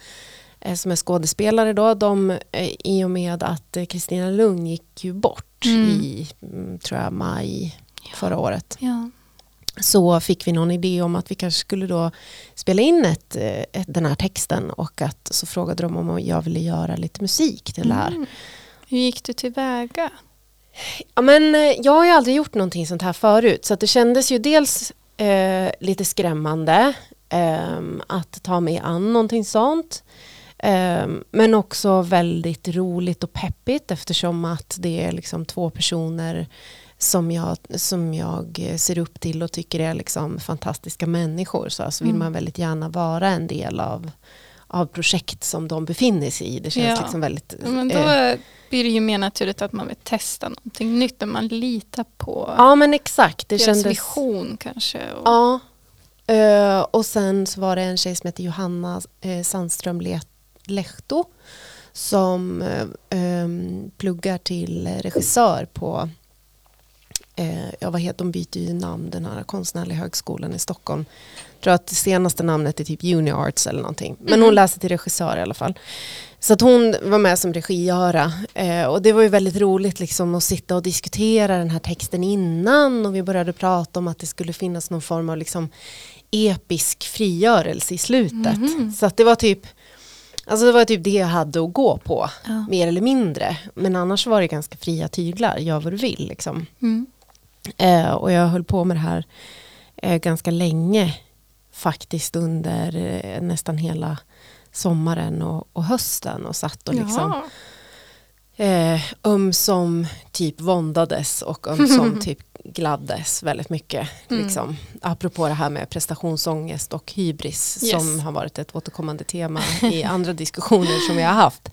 eh, som är skådespelare då, de, eh, i och med att Kristina Lugn gick ju bort
Mm.
i, mm, tror jag, maj förra året,
Ja.
Så fick vi någon idé om att vi kanske skulle då spela in ett, eh, ett, den här texten och att så frågade de om jag ville göra lite musik till det här.
Mm. Hur gick du tillväga?
Ja, men, eh, jag har ju aldrig gjort någonting sånt här förut så det kändes ju dels eh, lite skrämmande ehm, att ta mig an någonting sånt. Ehm, men också väldigt roligt och peppigt eftersom att det är liksom två personer som jag, som jag eh, ser upp till och tycker är liksom fantastiska människor. Så alltså vill
Mm.
man väldigt gärna vara en del av, av projekt som de befinner sig i. Det känns
Ja.
liksom väldigt...
Men då
eh,
blir det ju mer naturligt att man vill testa någonting nytt när man litar på
ja men exakt. Det
deras
kändes...
vision kanske. Och,
Ja. Eh, och sen så var det en tjej som heter Johanna uh, Sandström Le- Lehto som eh, ehm, pluggar till regissör på eh, ja, vad heter, de byter ju namn, den här konstnärliga högskolan i Stockholm. Jag tror att det senaste namnet är typ UniArts eller någonting. Men hon
Mhm.
läser till regissör i alla fall. Så att hon var med som regigöra. Eh, och det var ju väldigt roligt liksom, att sitta och diskutera den här texten innan. Och vi började prata om att det skulle finnas någon form av liksom, episk frigörelse i slutet.
Mhm.
Så att det var typ Alltså det var typ det jag hade att gå på,
Ja.
mer eller mindre. Men annars var det ganska fria tyglar, gör vad du vill. Liksom.
Mm.
Eh, och jag höll på med det här eh, ganska länge. Faktiskt under eh, nästan hela sommaren och, och hösten. Och satt och liksom eh, ömsom typ våndades och ömsom typ gladdes väldigt mycket.
Mm.
Liksom. Apropå det här med prestationsångest och hybris
Yes.
som har varit ett återkommande tema i andra diskussioner som vi har haft.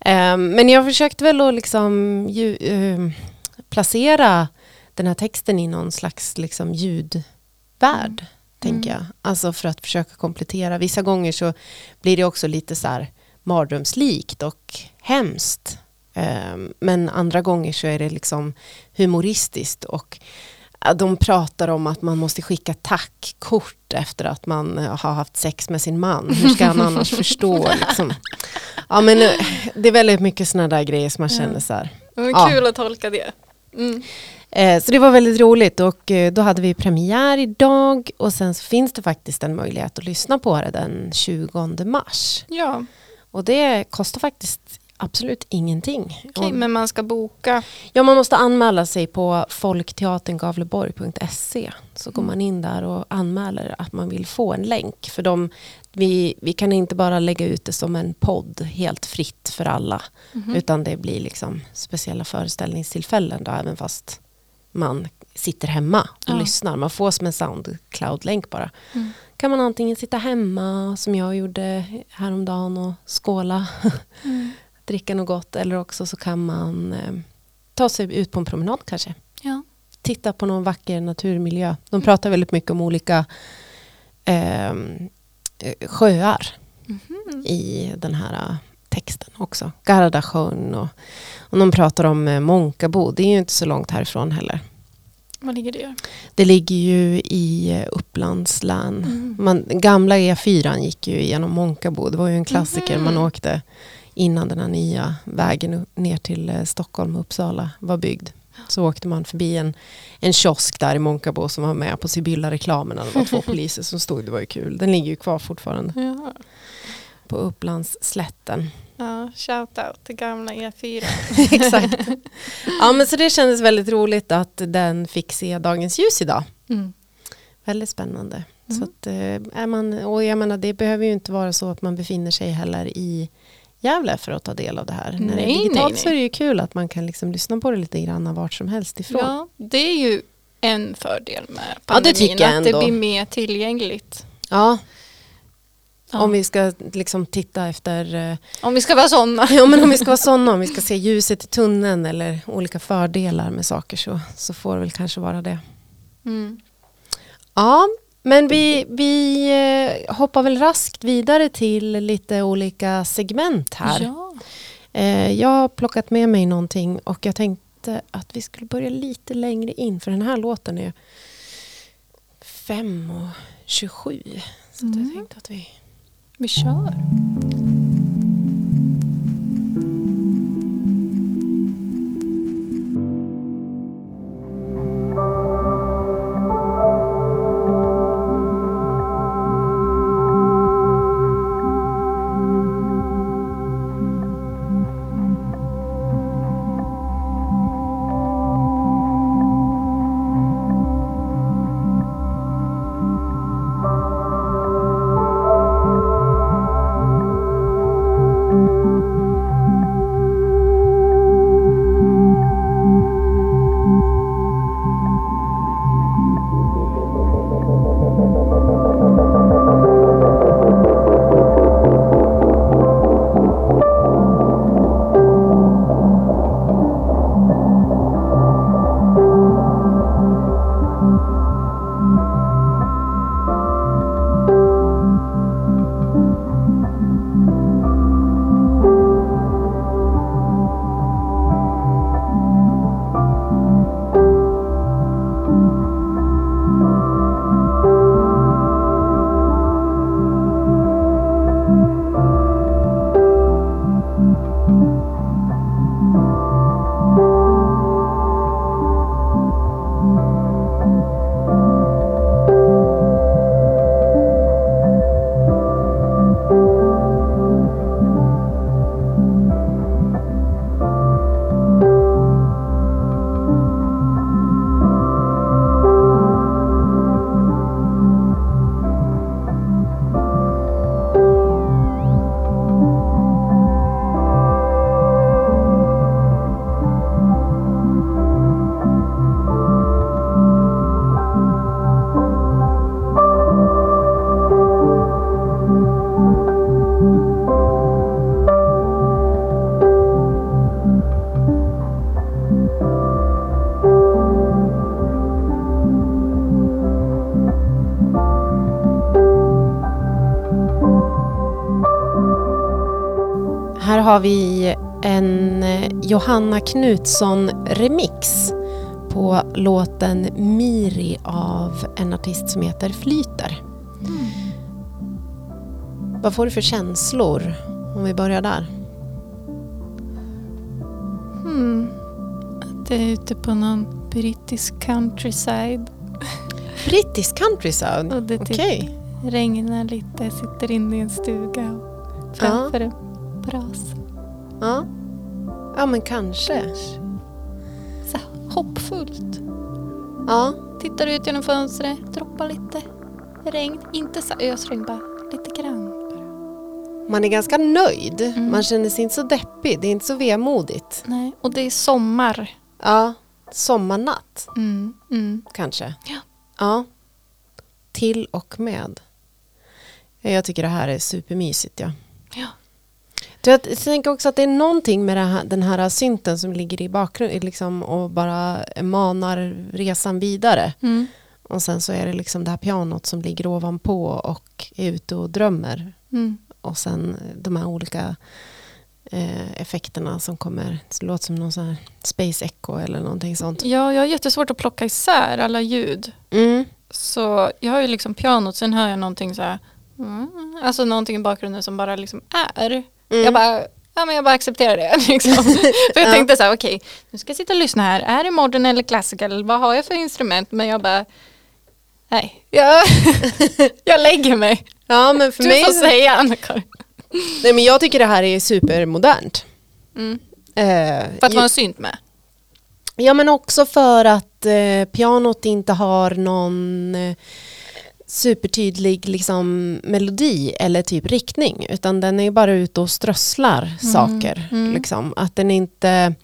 Eh, men jag försökte väl att liksom ju, eh, placera den här texten i någon slags liksom ljudvärld. Tänker jag. Alltså för att försöka komplettera. Vissa gånger så blir det också lite så här mardrömslikt och hemskt. Ehm, Men andra gånger så är det liksom humoristiskt och de pratar om att man måste skicka tackkort efter att man eh, har haft sex med sin man. Hur ska han annars förstå? Liksom? Ja, men eh, det är väldigt mycket sådana där grejer som man känner så här. Ja.
kul att tolka det. Mm.
Eh, Så det var väldigt roligt och eh, då hade vi premiär idag och sen så finns det faktiskt en möjlighet att lyssna på det den 20 mars.
Ja,
Och det kostar faktiskt absolut ingenting.
okej,
Och-
men man ska boka.
Ja, man måste anmäla sig på folkteaterngavleborg.se. Så går
Mm.
man in där och anmäler att man vill få en länk. För de, vi, vi kan inte bara lägga ut det som en podd helt fritt för alla.
Mhm.
Utan det blir liksom speciella föreställningstillfällen då, även fast man sitter hemma och
Ja.
lyssnar. Man får som en Soundcloud-länk bara.
Mm.
Kan man antingen sitta hemma som jag gjorde häromdagen och skåla,
Mm.
dricka något gott. Eller också så kan man eh, ta sig ut på en promenad kanske.
Ja.
Titta på någon vacker naturmiljö. De pratar väldigt mycket om olika eh, sjöar
Mhm.
i den här eh, texten också. Gardasjön och, och de pratar om eh, Månkabo. Det är ju inte så långt härifrån heller.
Vad ligger det?
Det ligger ju i eh, Upplands län.
Mm.
Man, gamla E4 gick ju genom Månkabo. Det var ju en klassiker.
Mhm.
Man åkte innan den här nya vägen ner till eh, Stockholm och Uppsala var byggd. Så åkte man förbi en, en kiosk där i Månkabo som var med på Sibylla-reklamen. Det var två poliser som stod. Det var ju kul. Den ligger ju kvar fortfarande
Ja.
på Upplandsslätten.
Ja, shout out till gamla E E4.
Exakt. Ja, men så det kändes väldigt roligt att den fick se dagens ljus idag.
Mm.
Väldigt spännande.
Mm.
Så att, eh, är man, och jag menar, det behöver ju inte vara så att man befinner sig heller i, Gävle för att ta del av det här. När det är
Nej,
digitalt
nej,
så är det ju kul att man kan liksom lyssna på det lite grann vart som helst ifrån.
Ja, det är ju en fördel med
Ja, det
pandemin.
tycker jag
att det
ändå.
blir mer tillgängligt.
Ja,
Ja.
om vi ska liksom titta efter eh,
Om vi ska vara sådana.
Ja men om vi ska vara sådana, om vi ska se ljuset i tunneln eller olika fördelar med saker så, så får det väl kanske vara det.
Mm.
Ja, men vi, vi eh, hoppar väl raskt vidare till lite olika segment här.
Ja.
Eh, jag har plockat med mig någonting och jag tänkte att vi skulle börja lite längre in för den här låten är 5 och 27. Så att jag
Mm.
tänkte att vi...
Vi kör.
Vi en eh, Johanna Knutsson-remix på låten Miri av en artist som heter Flyter. Vad får du för känslor om vi börjar där?
Hmm. Att det är ute på någon brittisk countryside.
Brittisk countryside?
Och det typ
Okej.
regnar lite, sitter inne i en stuga framför en brasa.
Ja. men kanske.
Så hoppfullt.
Ja.
Tittar ut genom fönstret, droppar lite regn. Inte så ösregn, bara lite grann.
Man är ganska nöjd.
Mm.
Man känner sig inte så deppig. Det är inte så vemodigt.
Nej, och det är sommar.
Ja, sommarnatt
Mm, mm.
kanske.
Ja.
Ja. Till och med. Ja, Jag tycker det här är supermysigt. Ja. Jag tänker också att det är någonting med här, den här synten som ligger i bakgrunden liksom, och bara manar resan vidare.
Mm.
Och sen så är det liksom det här pianot som ligger ovanpå och är ute och drömmer.
Mm.
Och sen de här olika eh, effekterna som kommer. Det låter som någon sån här space echo eller någonting sånt.
Ja, jag har jättesvårt att plocka isär alla ljud.
Mm.
Så jag har ju liksom pianot, sen hör jag någonting så här, mm, alltså någonting i bakgrunden som bara liksom är.
Mm.
Jag bara, ja men jag bara accepterar det. Liksom. För jag
Ja.
tänkte så här, okej, nu ska jag sitta och lyssna här. Är det modern eller classical? Vad har jag för instrument? Men jag bara, nej, jag, jag lägger mig.
Ja, men för
Du
mig...
får säga Anna-Karin.
Nej, men jag tycker det här är supermodernt.
Mm.
Eh,
För att vara en synt med.
Ja men också för att eh, pianot inte har någon eh, supertydlig liksom, melodi eller typ riktning utan den är bara ute och strösslar saker.
mm.
Liksom. Att den inte,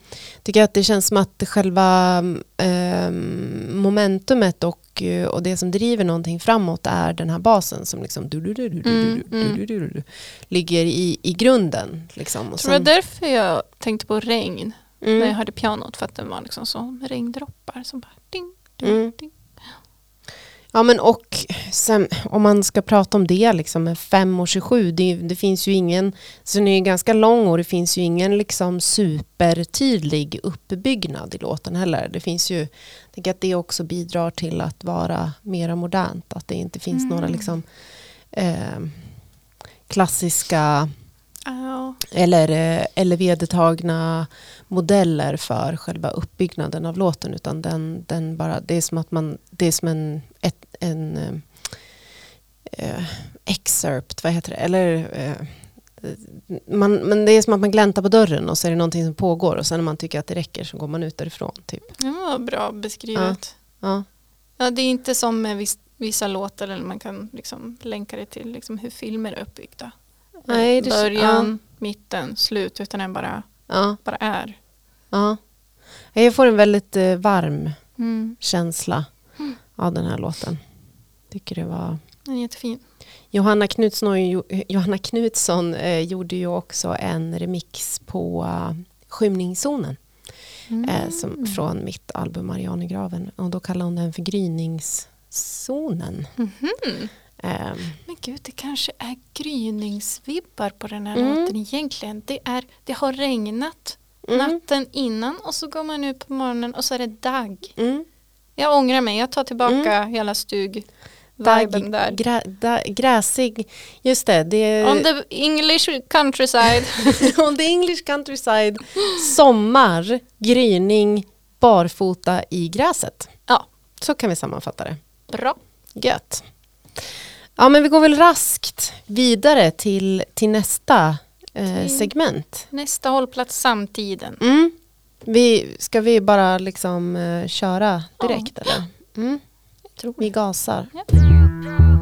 tycker att det känns som att själva eh, momentumet och, eh, och det som driver någonting framåt är den här basen som liksom
Mm, mm.
ligger i, i grunden. Liksom. Och
Tror det var därför jag tänkte på regn när jag
mm,
hörde pianot. För att den var liksom som regndroppar som bara ding, ding,
Mm.
ding.
Ja men och sen, om man ska prata om det liksom med 5 och 27, det, det finns ju ingen, så den är ju ganska lång och det finns ju ingen liksom supertydlig uppbyggnad i låten heller. Det finns ju, jag tänker att det också bidrar till att vara mera modernt, att det inte finns
Mm.
några liksom eh, klassiska
Ja.
eller, eller vedertagna modeller för själva uppbyggnaden av låten utan den, den bara, det är som att man, det är som en, ett, en eh, eh, excerpt, vad heter det, eller eh, man, men det är som att man gläntar på dörren och så är det någonting som pågår och sen när man tycker att det räcker så går man ut därifrån. Typ.
Var bra beskrivet.
Ja.
Ja, det är inte som med vis, vissa låtar eller man kan liksom länka det till liksom hur filmer är uppbyggda.
Nej, det-
Början, mitten, slut utan den bara,
Ja,
bara är.
ja. Jag får en väldigt eh, varm
Mm.
känsla av den här låten. Tycker det var
Den är jättefin.
Johanna Knutsson, Johanna Knutsson eh, gjorde ju också en remix på uh, Skymningszonen
Mm.
eh, som, från mitt album Marianne i graven. Och då kallar hon den för gryningszonen.
Mhm.
Eh,
Men gud, det kanske är gryningsvibbar på den här
Mm.
låten egentligen. Det, är, det har regnat
mm,
natten innan och så går man ut på morgonen och så är det dagg.
mm.
Jag ångrar mig, jag tar tillbaka hela stug viben där.
grä, da, gräsig, just det. det
On the English countryside.
on the English countryside, sommar, gryning, barfota i gräset.
ja,
Så kan vi sammanfatta det.
bra.
Gött. Ja, men vi går väl raskt vidare till, till nästa eh, segment.
Nästa hållplats samtiden.
Mm. Vi, ska vi bara liksom eh, köra direkt eller? Mm. Vi gasar.
Ja.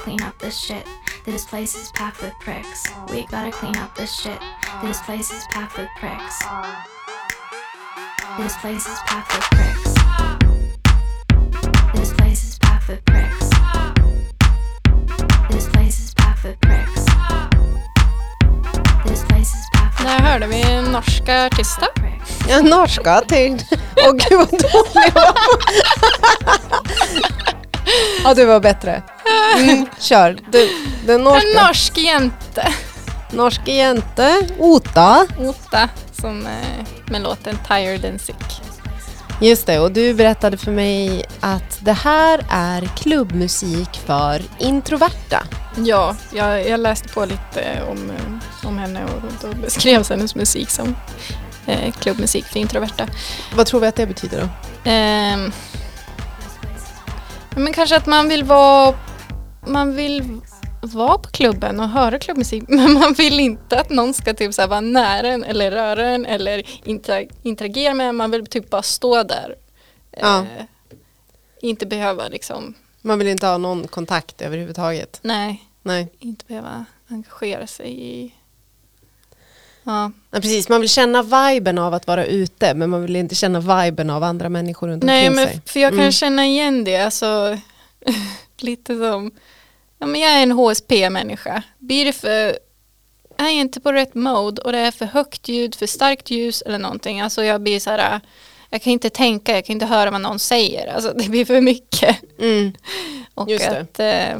Clean up this shit. This place is packed with pricks. We gotta clean up this shit. This place is packed with pricks. This place is packed with pricks. This place is packed with pricks. This place is packed with pricks. This place is packed with
Där hörde vi norska artister.
pricks.
Ja, norska till... Åh gud vad dålig jag var. Ja, du var bättre. Mm, kör. Du, den
En
norska.
norsk jente.
Norske jente. Ota.
Ota som eh, med låten Tired and Sick.
Just det, och du berättade för mig att det här är klubbmusik för introverta.
Ja, jag, jag läste på lite om, eh, om henne och då beskrevs hennes musik som eh, klubbmusik för introverta.
Vad tror vi att det betyder då?
Ehm, men kanske att man vill vara man vill vara på klubben och höra klubbmusik men man vill inte att någon ska typ så vara nära en eller röra en eller inter- interagera med en. Man vill typ bara stå där.
Ja.
Eh, inte behöva liksom,
Man vill inte ha någon kontakt överhuvudtaget.
nej,
Nej.
inte behöva engagera sig i Ja.
Ja, precis, man vill känna viben av att vara ute men man vill inte känna viben av andra människor runt
Nej,
omkring sig.
för jag kan
Mm.
känna igen det. Alltså, lite som, ja, men jag är en HSP-människa. Blir det för, jag är inte på rätt mode och det är för högt ljud, för starkt ljus eller någonting. Alltså jag blir så här, jag kan inte tänka, jag kan inte höra vad någon säger. Alltså det blir för mycket.
Mm.
Och
Just
att eh,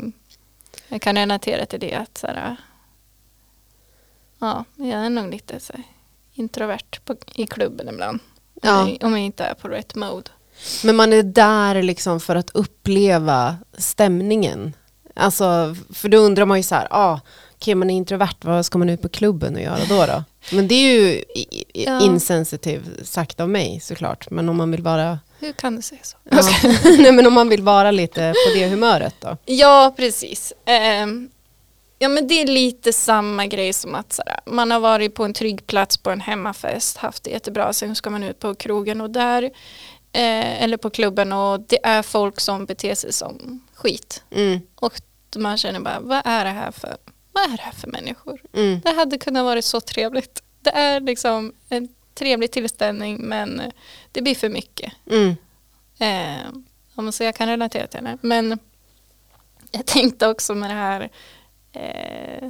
jag kan relatera till det att så här, ja, jag är nog lite så introvert på, i klubben ibland.
Ja.
Om jag- inte är på rätt mode.
Men man är där liksom för att uppleva stämningen. Alltså, för då undrar man ju så här, ah, okej man är introvert, vad ska man ut på klubben och göra då? då? Men det är ju
Ja.
insensitiv sagt av mig såklart. Men om man vill vara
Hur kan du säga så?
ja. Nej, men om man vill vara lite på det humöret då?
Ja, precis. Ehm, ja, men det är lite samma grej som att sådär, man har varit på en trygg plats på en hemmafest, haft det jättebra, sen ska man ut på krogen och där, eh, eller på klubben och det är folk som beter sig som skit.
Mm,
Och man känner bara, vad är det här för, vad är det här för människor?
mm,
Det hade kunnat vara så trevligt. Det är liksom en trevlig tillställning men det blir för mycket.
mm.
Eh, så jag kan relatera till henne. Men jag tänkte också med det här eh,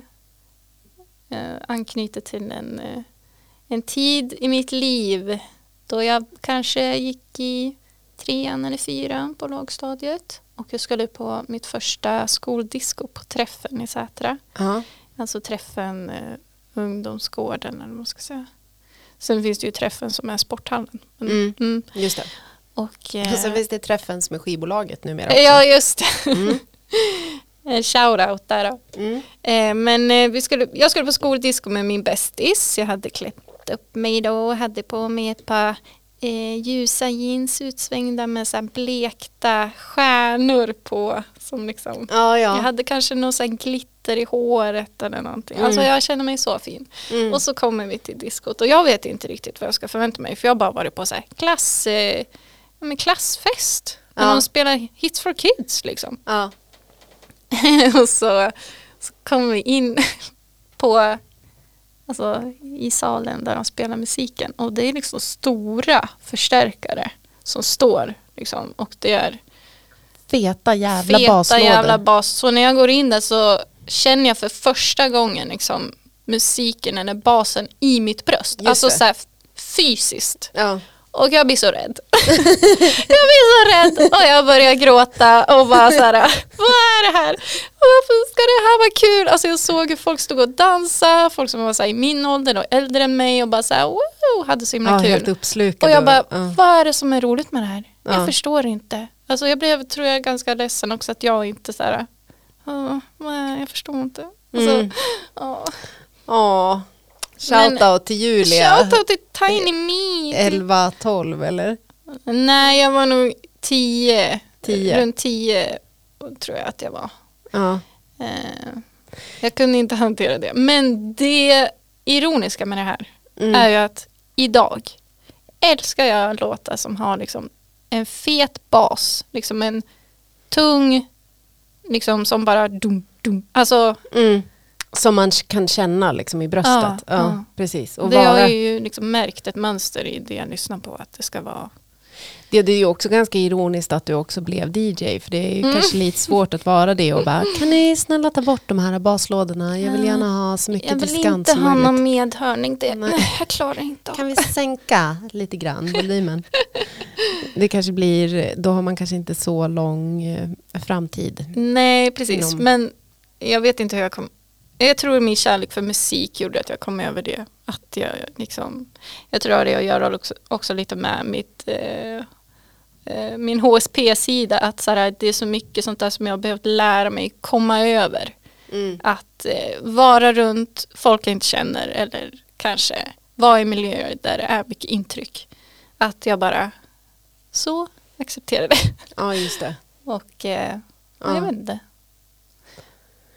eh, anknyta till en, eh, en tid i mitt liv då jag kanske gick i trean eller fyran på lågstadiet och jag skulle på mitt första skoldisco på Träffen i Sätra.
Ja.
Alltså Träffen eh, ungdomsgården eller vad man ska säga. Sen finns det ju Träffen som är sporthallen.
Mm.
mm.
Just det.
Och, eh,
Och sen finns det träffen som är skivbolaget numera också.
Ja, just det.
Mm.
En Shoutout där då.
Mm.
Eh, men eh, vi skulle, jag skulle på skoldisco med min bästis. Jag hade klätt upp mig då och hade på mig ett par eh, ljusa jeans utsvängda med så blekta stjärnor på. Som liksom,
Ja,
Jag
ja.
hade kanske någon så glitter i håret eller någonting.
Mm.
Alltså jag känner mig så fin.
Mm.
Och så kommer vi till diskot och jag vet inte riktigt vad jag ska förvänta mig. För jag har bara varit på så klass, eh, klassfest. När
Ja.
de spelar Hits for Kids liksom.
ja.
och så, så kom vi in på, alltså i salen där de spelar musiken. Och det är liksom stora förstärkare som står liksom. Och det är
Feta jävla
feta
baslådor.
jävla bas. Så när jag går in där så känner jag för första gången liksom musiken eller basen i mitt bröst.
Just
alltså
det.
så här fysiskt.
Ja.
Och jag blir så rädd. jag blir så rädd och jag börjar gråta och bara så här, vad är det här? Varför ska det här vara kul? Alltså jag såg hur folk stod och dansade, folk som var så i min ålder och äldre än mig och bara så här, wow, hade så himla
ja,
kul.
helt uppslukad.
Och jag bara,
ja.
vad är det som är roligt med det här?
Ja.
Jag förstår inte. Alltså jag blev, tror jag, ganska ledsen också att jag inte så här, "Åh, nej, jag förstår inte. Alltså,
Mm.
åh.
Ja. Shoutout till Julia.
Shoutout till Tiny Me.
11, 12 eller?
Nej, jag var nog tio.
Tio.
Runt tio tror jag att jag var.
Ja.
Eh, jag kunde inte hantera det. Men det ironiska med det här
Mm.
är ju att idag älskar jag låtar som har liksom en fet bas. Liksom en tung, liksom som bara dum, dum. Alltså,
Mm. Som man kan känna liksom i bröstet.
Ja,
Ja, precis. Och
det
vara,
har ju liksom märkt ett mönster i det jag lyssnar på. Att det ska vara
det, det är ju också ganska ironiskt att du också blev DJ. För det är ju
Mm.
kanske lite svårt att vara det och bara, kan ni snälla ta bort de här baslådorna? Jag vill gärna ha så mycket
Jag vill
diskant
inte
som
ha
möjligt.
någon medhörning. Det, Nej. jag klarar inte av
Kan vi sänka lite grann volymen? Det kanske blir, då har man kanske inte så lång eh, framtid.
Nej, precis.
Inom-
Men jag vet inte hur jag kom... Jag tror min kärlek för musik gjorde att jag kom över det. Att jag, liksom, jag tror det har att göra också, också lite med mitt eh, eh, min HSP-sida att så här, det är så mycket sånt där som jag har behövt lära mig komma över.
Mm.
Att eh, vara runt folk jag inte känner eller kanske vara i miljöer där det är mycket intryck. Att jag bara så accepterar det.
Ja, just det.
Och eh,
Ja.
jag vet inte.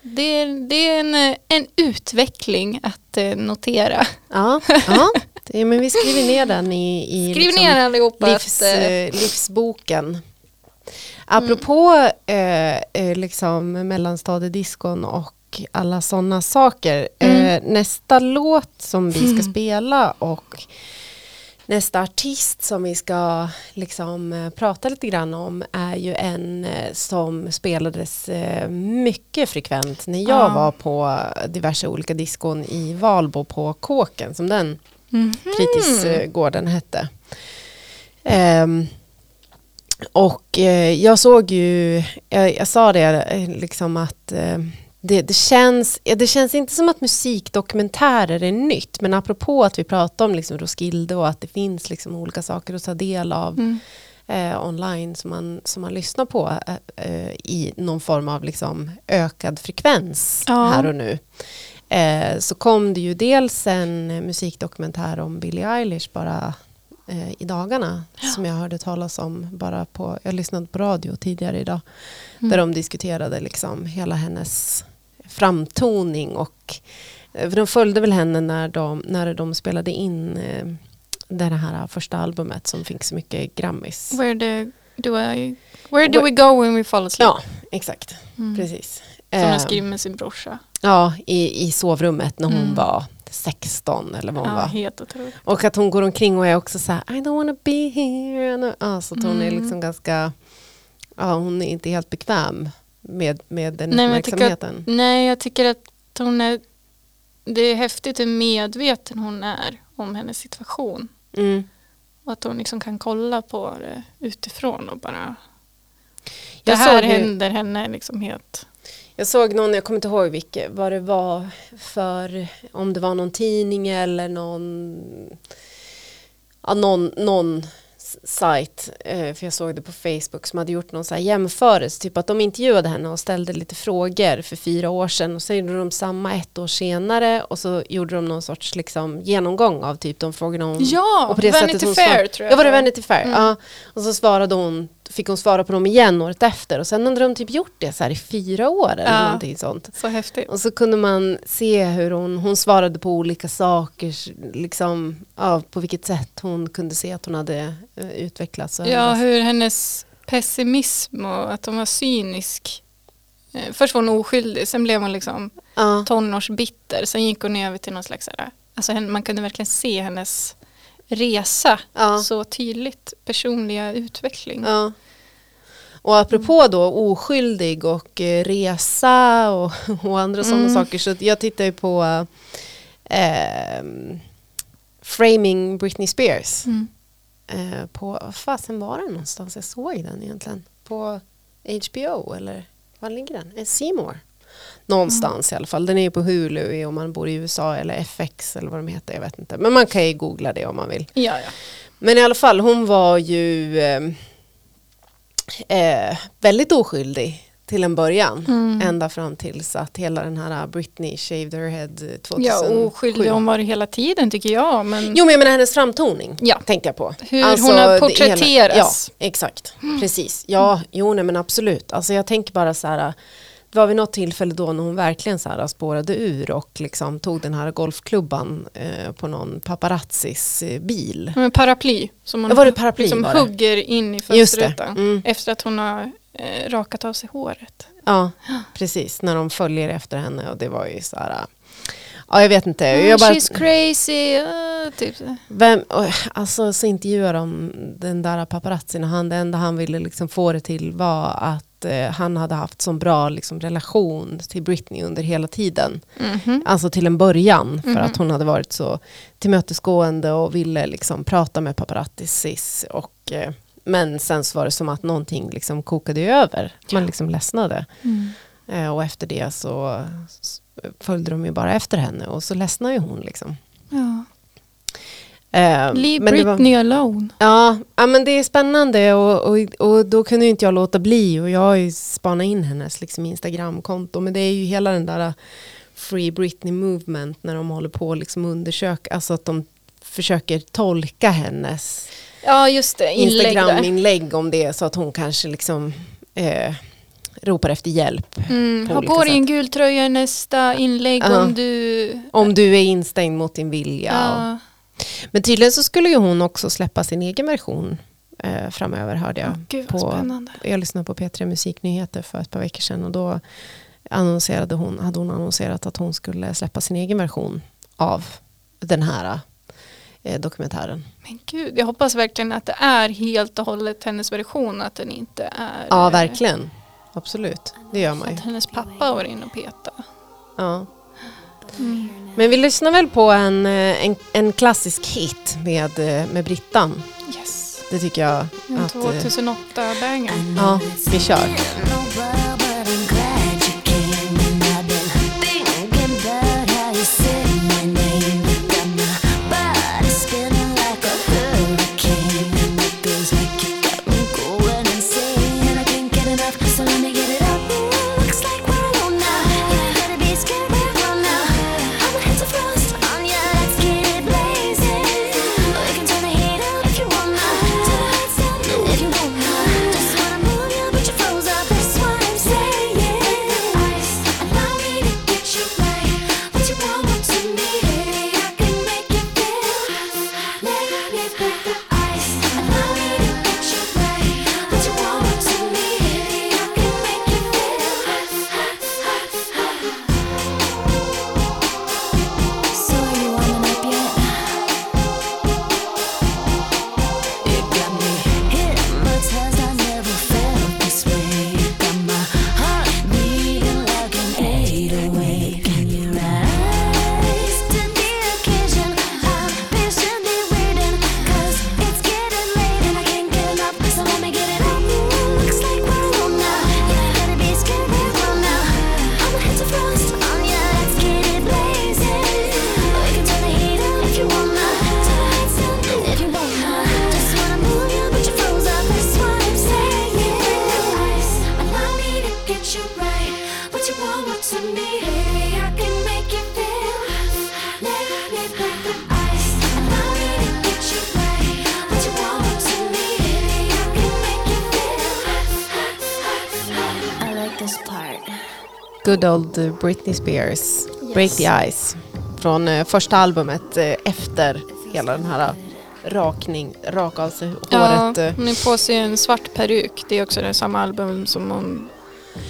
Det är, det är en, eh, en utveckling att eh, notera.
Ja, ja. Det, men vi skriver ner den i, i
Skriv
liksom
ner allihopa
livs,
att, eh,
livsboken. Apropå eh, eh, liksom mellanstadiediskon och alla sådana saker. Eh, nästa låt som vi ska spela och nästa artist som vi ska liksom, eh, prata lite grann om är ju en eh, som spelades eh, mycket frekvent när jag
Ja.
var på diverse olika diskon i Valbo på Kåken som den
Mhm.
fritidsgården hette. Ehm, och eh, jag såg ju, jag, jag sa det liksom att eh, det, det, känns, ja, det känns inte som att musikdokumentärer är nytt, men apropå att vi pratar om liksom Roskilde och att det finns liksom olika saker att ta del av
Mm.
eh, online som man, som man lyssnar på eh, eh, i någon form av liksom ökad frekvens
Ja.
här och nu. Eh, så kom det ju dels en musikdokumentär om Billie Eilish bara eh, i dagarna som jag hörde talas om bara på, jag lyssnade på radio tidigare idag
Mm.
där de diskuterade liksom hela hennes framtoning och eh, för de följde väl henne när de, när de spelade in eh, det här första albumet som fick så mycket Grammis.
Where, do, do I, where do we go when we fall asleep?
Ja, exakt.
Mm.
Precis.
Som
Eh,
jag skriver med sin brorsa.
Ja, i, i sovrummet när hon
Mm.
var 16 eller vad hon
Ja,
var.
helt otroligt.
Och att hon går omkring och är också så här, I don't wanna be here. Ja, så att hon är
Mm.
liksom ganska, ja hon är inte helt bekväm med, med den
Nej, men jag
uppmärksamheten.
Nej, jag tycker att hon är... Det är häftigt hur medveten hon är om hennes situation.
Mm.
Och att hon liksom kan kolla på det utifrån och bara... Det
Jag
här
såg ju-
händer henne liksom helt...
Jag såg någon, jag kommer inte ihåg vilket, vad det var för, om det var någon tidning eller någon, ja, någon, någon sajt, eh, för jag såg det på Facebook, som hade gjort någon så här jämförelse, typ att de intervjuade henne och ställde lite frågor för fyra år sedan och så gjorde de samma ett år senare och så gjorde de någon sorts liksom, genomgång av typ de frågorna hon
Ja,
och på det
Vanity Fair tror jag.
Ja, var det. Vanity Fair?
Mm.
Ja. Och så svarade hon, fick hon svara på dem igen året efter och sen hade de typ gjort det så i fyra år eller
Ja.
någonting sånt.
Så häftigt.
Och så kunde man se hur hon, hon svarade på olika saker, liksom, ja, på vilket sätt hon kunde se att hon hade eh, utvecklats.
Ja, hur hennes pessimism och att hon var cynisk. Eh, Först var hon oskyldig, sen blev hon liksom
ja.
tonårsbitter. Sen gick hon över till någon slags, här- alltså man kunde verkligen se hennes resa
Ja.
så tydligt, personliga utveckling.
Ja. Och apropå då oskyldig och eh, resa och, och andra sådana
Mm.
saker. Så jag tittar ju på eh, Framing Britney Spears.
Mm.
Eh, på, vad fasen var den någonstans jag såg den egentligen? På HBO eller var ligger den? Eh, Seymour. Någonstans i alla fall. Den är ju på Hulu om man bor i USA eller FX eller vad de heter. Jag vet inte. Men man kan ju googla det om man vill.
Ja, ja.
Men i alla fall, hon var ju eh, eh, väldigt oskyldig till en början.
Mm.
Ända fram tills att hela den här Britney shaved her head 2007.
ja oskyldig hon var det hela tiden tycker jag. Men
Jo men jag menar hennes framtoning
Ja.
tänkte jag på.
Hur hon har
det
porträtteras.
ja, exakt. Precis. Ja, jo nej men absolut. Alltså jag tänker bara så här. Det var vid något tillfälle då när hon verkligen så här spårade ur och liksom tog den här golfklubban eh, på någon paparazzis eh, bil.
men paraply som hon
var det paraply
liksom
var det?
hugger in i fönsterrutan.
Mm.
Efter att hon har eh, rakat av sig håret.
Ja, precis. När de följer efter henne och det var ju så här. Ja, jag vet inte. Jag bara,
She's crazy. Uh, typ.
vem, alltså så intervjuar de den där paparazzin och han, det enda han ville liksom få det till var att eh, han hade haft så bra liksom, relation till Britney under hela tiden.
Mhm.
Alltså till en början för
Mhm.
att hon hade varit så tillmötesgående och ville liksom prata med paparazzis. Och, eh, men sen så var det som att någonting liksom kokade över. Man liksom ledsnade.
Mm.
Eh, och efter det så s- följde de ju bara efter henne och så ledsnade ju hon liksom.
Ja.
Eh,
Leave
det var-
Britney alone.
Ja, ja, men det är spännande och, och, och då kunde ju inte jag låta bli och jag har ju spanat in hennes liksom, Instagramkonto. Men det är ju hela den där uh, Free Britney Movement när de håller på att liksom undersöka, alltså att de försöker tolka hennes
Ja, just det. Inlägg.
Instagram-inlägg om det är så att hon kanske liksom eh, ropar efter hjälp.
Mm.
på
Ha på dig en gul tröja i nästa inlägg
Ja.
om du...
Om du är instängd mot din vilja.
Ja.
Men tydligen så skulle ju hon också släppa sin egen version eh, framöver hörde jag.
Åh, Gud
på-
spännande.
Jag lyssnade på P3 Musiknyheter för ett par veckor sedan och då annonserade hon, hade hon annonserat att hon skulle släppa sin egen version av den här eh, dokumentären.
Men gud, jag hoppas verkligen att det är helt och hållet hennes version, att den inte är...
Ja, verkligen. Absolut, det gör man ju.
Att hennes pappa var inne och petade.
Ja. Men vi lyssnar väl på en, eh, en, en klassisk hit med, eh, med Brittan.
Yes.
Det tycker jag
En
att... eh,
2008-banger.
Ja, vi kör.
So
Good old Britney Spears, Break the Ice. Från eh, första albumet eh, efter hela den här eh, rakning, raka av sig
Ja,
håret. eh.
hon är på sig en svart peruk. Det är också det samma album som hon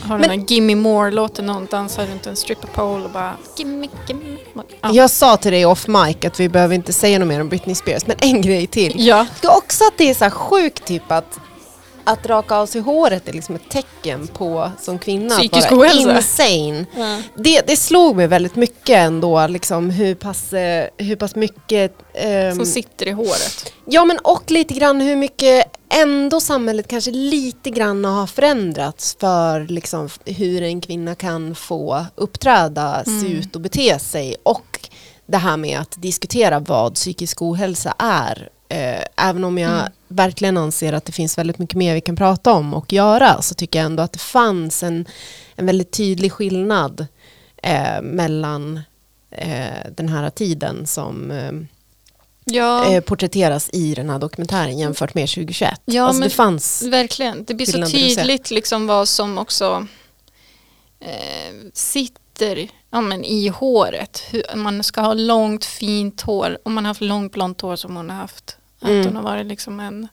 har
Men-
den här Gimme More-låten när hon dansar runt en stripper pole och bara Gimme, gimme more. Ja.
Jag sa till dig off mic att vi behöver inte säga något mer om Britney Spears, men en grej till.
ja.
Jag tycker också att det är så här sjukt typ att att raka av sig håret är liksom ett tecken på som kvinna
Psykisk
att vara
ohälsa.
insane.
Ja.
Det, det slog mig väldigt mycket ändå, liksom hur pass, eh, hur pass mycket... ehm,
Som sitter i håret.
Ja men och lite grann hur mycket ändå samhället kanske lite grann har förändrats för liksom hur en kvinna kan få uppträda, se ut och bete sig. Och det här med att diskutera vad psykisk ohälsa är. Eh, även om jag verkligen anser att det finns väldigt mycket mer vi kan prata om och göra så tycker jag ändå att det fanns en, en väldigt tydlig skillnad eh, mellan eh, den här tiden som eh,
Ja,
eh, porträtteras i den här dokumentären jämfört med 2021.
Ja,
alltså
men-
det fanns,
verkligen. Det blir så tydligt liksom vad som också sitter ja, men i håret. Hur, man ska ha långt fint hår. Om man har haft långt blont hår som hon har haft. Att
Mm.
hon har varit liksom en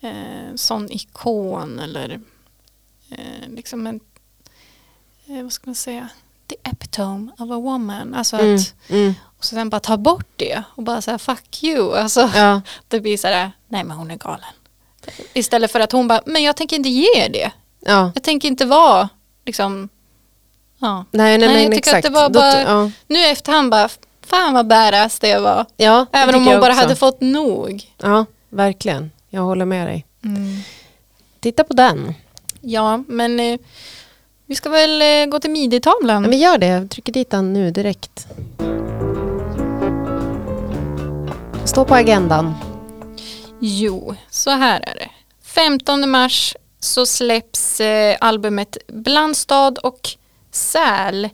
eh, sån ikon eller eh, liksom en, eh, vad ska man säga, the epitome of a woman. Alltså
mm,
att,
mm,
och sen bara ta bort det och bara säga fuck you. Alltså,
ja,
det blir så här, nej men hon är galen. Istället för att hon bara, men jag tänker inte ge er det.
ja.
Jag tänker inte vara liksom, ja.
Nej, nej,
Nej, jag tycker
exakt.
att det var
Då-
bara-
ja,
Nu efterhand bara, fan vad badass det var.
ja, det
Även om hon bara hade fått nog.
Ja, verkligen. Jag håller med dig. Titta på den.
Ja, men eh, vi ska väl eh, gå till midjetavlan.
Men gör det, jag trycker dit den nu direkt. står på agendan?
Jo, så här är det. 15 mars så släpps eh, albumet Blandstad och Säl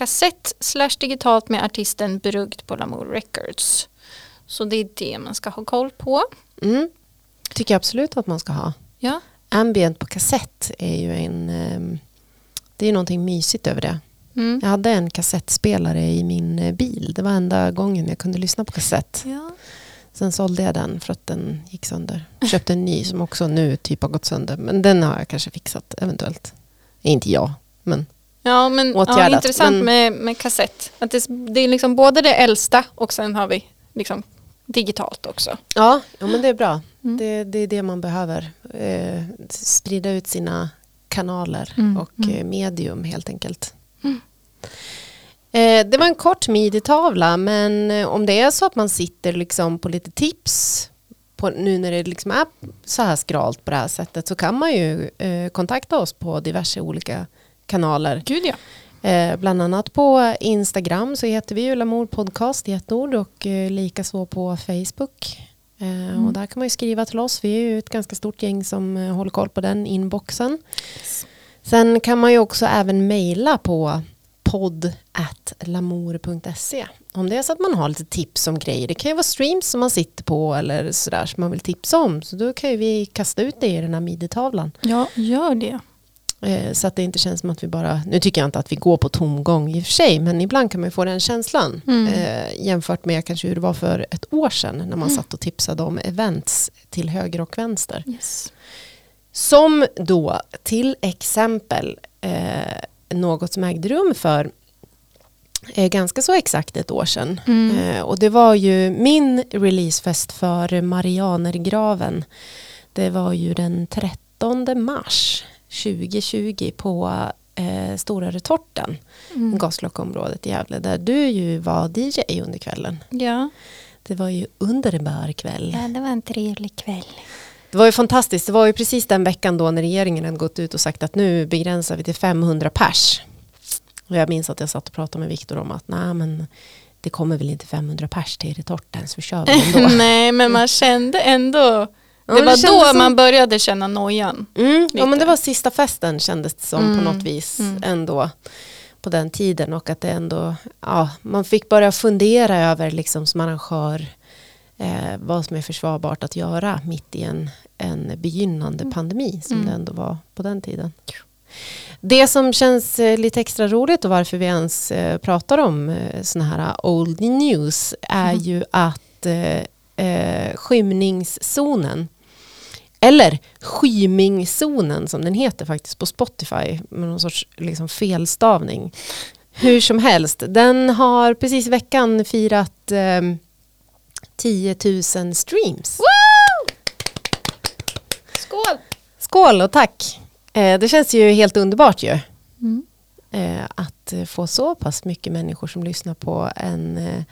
kassett slash digitalt med artisten Brugd på Lamour Records. Så det är det man ska ha koll på.
Mm. Tycker jag absolut att man ska ha.
Ja,
Ambient på kassett är ju en... ehm, det är någonting mysigt över det.
mm.
Jag hade en kassettspelare i min eh, bil. Det var enda gången jag kunde lyssna på kassett.
ja.
Sen sålde jag den för att den gick sönder. Köpte en ny som också nu typ har gått sönder. Men den har jag kanske fixat eventuellt. Inte jag, men
Ja, men ja, intressant
men-
med, med kassett. Att det, det är liksom både det äldsta och sen har vi liksom digitalt också.
ja, ja men det är bra.
Mm.
Det, det är det man behöver. Eh, sprida ut sina kanaler
Mm,
och
mm.
medium helt enkelt. Eh, det var en kort midi-tavla men eh, om det är så att man sitter liksom på lite tips på, nu när det liksom är så här skralt på det här sättet så kan man ju eh, kontakta oss på diverse olika kanaler.
Gud ja.
Eh, bland annat på Instagram så heter vi ju Lamour Podcast i ett ord och eh, likaså på Facebook. Eh, Och där kan man ju skriva till oss. Vi är ju ett ganska stort gäng som eh, håller koll på den inboxen. Sen kan man ju också även mejla på podd.lamour.se om det är så att man har lite tips om grejer. Det kan ju vara streams som man sitter på eller sådär som man vill tipsa om. Så då kan ju vi kasta ut det i den här midi-tavlan.
Ja, gör det.
Eh, Så att det inte känns som att vi bara, nu tycker jag inte att vi går på tomgång i och för sig, men ibland kan man få den känslan.
Mm.
Eh, jämfört med kanske hur det var för ett år sedan när man satt och tipsade om events till höger och vänster.
Yes.
Som då till exempel eh, något som ägde rum för eh, ganska så exakt ett år sedan.
Mm.
Eh, och det var ju min releasefest för Marianergraven. Det var ju den 13 mars 2020 på eh, Stora Retorten,
Mm.
Gasklockområdet i Gävle, där du ju var DJ under kvällen.
Ja.
Det var ju underbar kväll.
ja, det var en trevlig kväll.
Det var ju fantastiskt. Det var ju precis den veckan då när regeringen hade gått ut och sagt att nu begränsar vi till 500 pers. Och jag minns att jag satt och pratade med Viktor om att nej men det kommer väl inte 500 pers till retorten så vi kör väl ändå.
Nej, men man kände ändå. Det var då
som-
man började känna nojan.
Mm, ja men det var sista festen kändes det som på
Mm,
något vis
mm.
ändå på den tiden och att det ändå, ja man fick börja fundera över liksom som arrangör eh, vad som är försvarbart att göra mitt i en, en begynnande pandemi som
Mm.
det ändå var på den tiden. Det som känns eh, lite extra roligt och varför vi ens eh, pratar om eh, såna här old news är
Mm.
ju att eh, skymningszonen eller skymingzonen som den heter faktiskt på Spotify med någon sorts liksom felstavning. Hur som helst, den har precis i veckan firat eh, 10 000 streams.
Skål!
Skål och tack! Eh, det känns ju helt underbart ju.
Mm.
Eh, att få så pass mycket människor som lyssnar på en eh,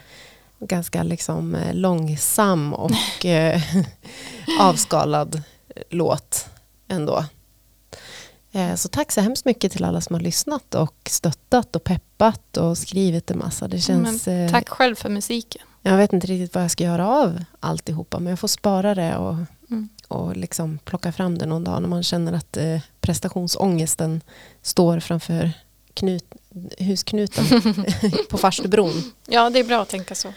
ganska liksom eh, långsam och eh, avskalad låt ändå. Eh, så tack så hemskt mycket till alla som har lyssnat och stöttat och peppat och skrivit en massa. Det känns,
Men,
eh,
tack själv för musiken.
jag vet inte riktigt vad jag ska göra av alltihopa men jag får spara det och,
Mm.
och liksom plocka fram det någon dag när man känner att eh, prestationsångesten står framför knut, husknuten på Farstubron.
Ja, det är bra att tänka så.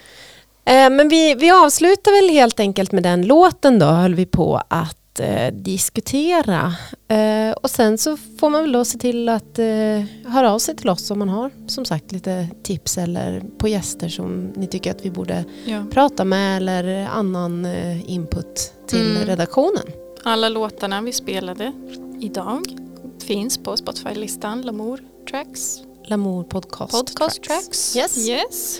Eh, men vi, vi avslutar väl helt enkelt med den låten då, höll vi på att eh, diskutera. Eh, och sen så får man väl då se till att eh, höra av sig till oss om man har som sagt lite tips eller på gäster som ni tycker att vi borde
Ja.
prata med eller annan eh, input till
Mm.
redaktionen.
Alla låtarna vi spelade idag finns på Spotify-listan Lamour Tracks.
Lamour podcast,
Podcast Tracks.
Yes.
yes.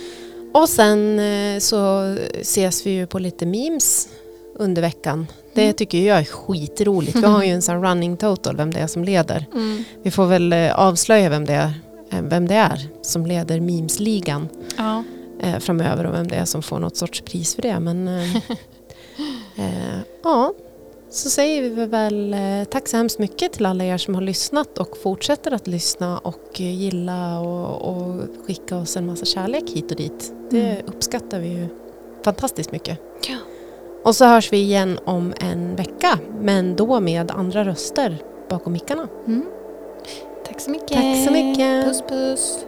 Och sen eh, så ses vi ju på lite memes under veckan. Det tycker jag är skitroligt. Vi har ju en sån running total vem det är som leder.
Mm.
Vi får väl eh, avslöja vem det är, eh, vem det är som leder memesligan
Ja.
eh, framöver och vem det är som får något sorts pris för det. Men eh, ja, så säger vi väl tack så hemskt mycket till alla er som har lyssnat och fortsätter att lyssna och gilla och, och skicka oss en massa kärlek hit och dit. Det
Mm.
uppskattar vi ju fantastiskt mycket.
Ja.
Och så hörs vi igen om en vecka, men då med andra röster bakom mickarna.
Mm. Tack så mycket.
Tack så mycket.
Puss puss.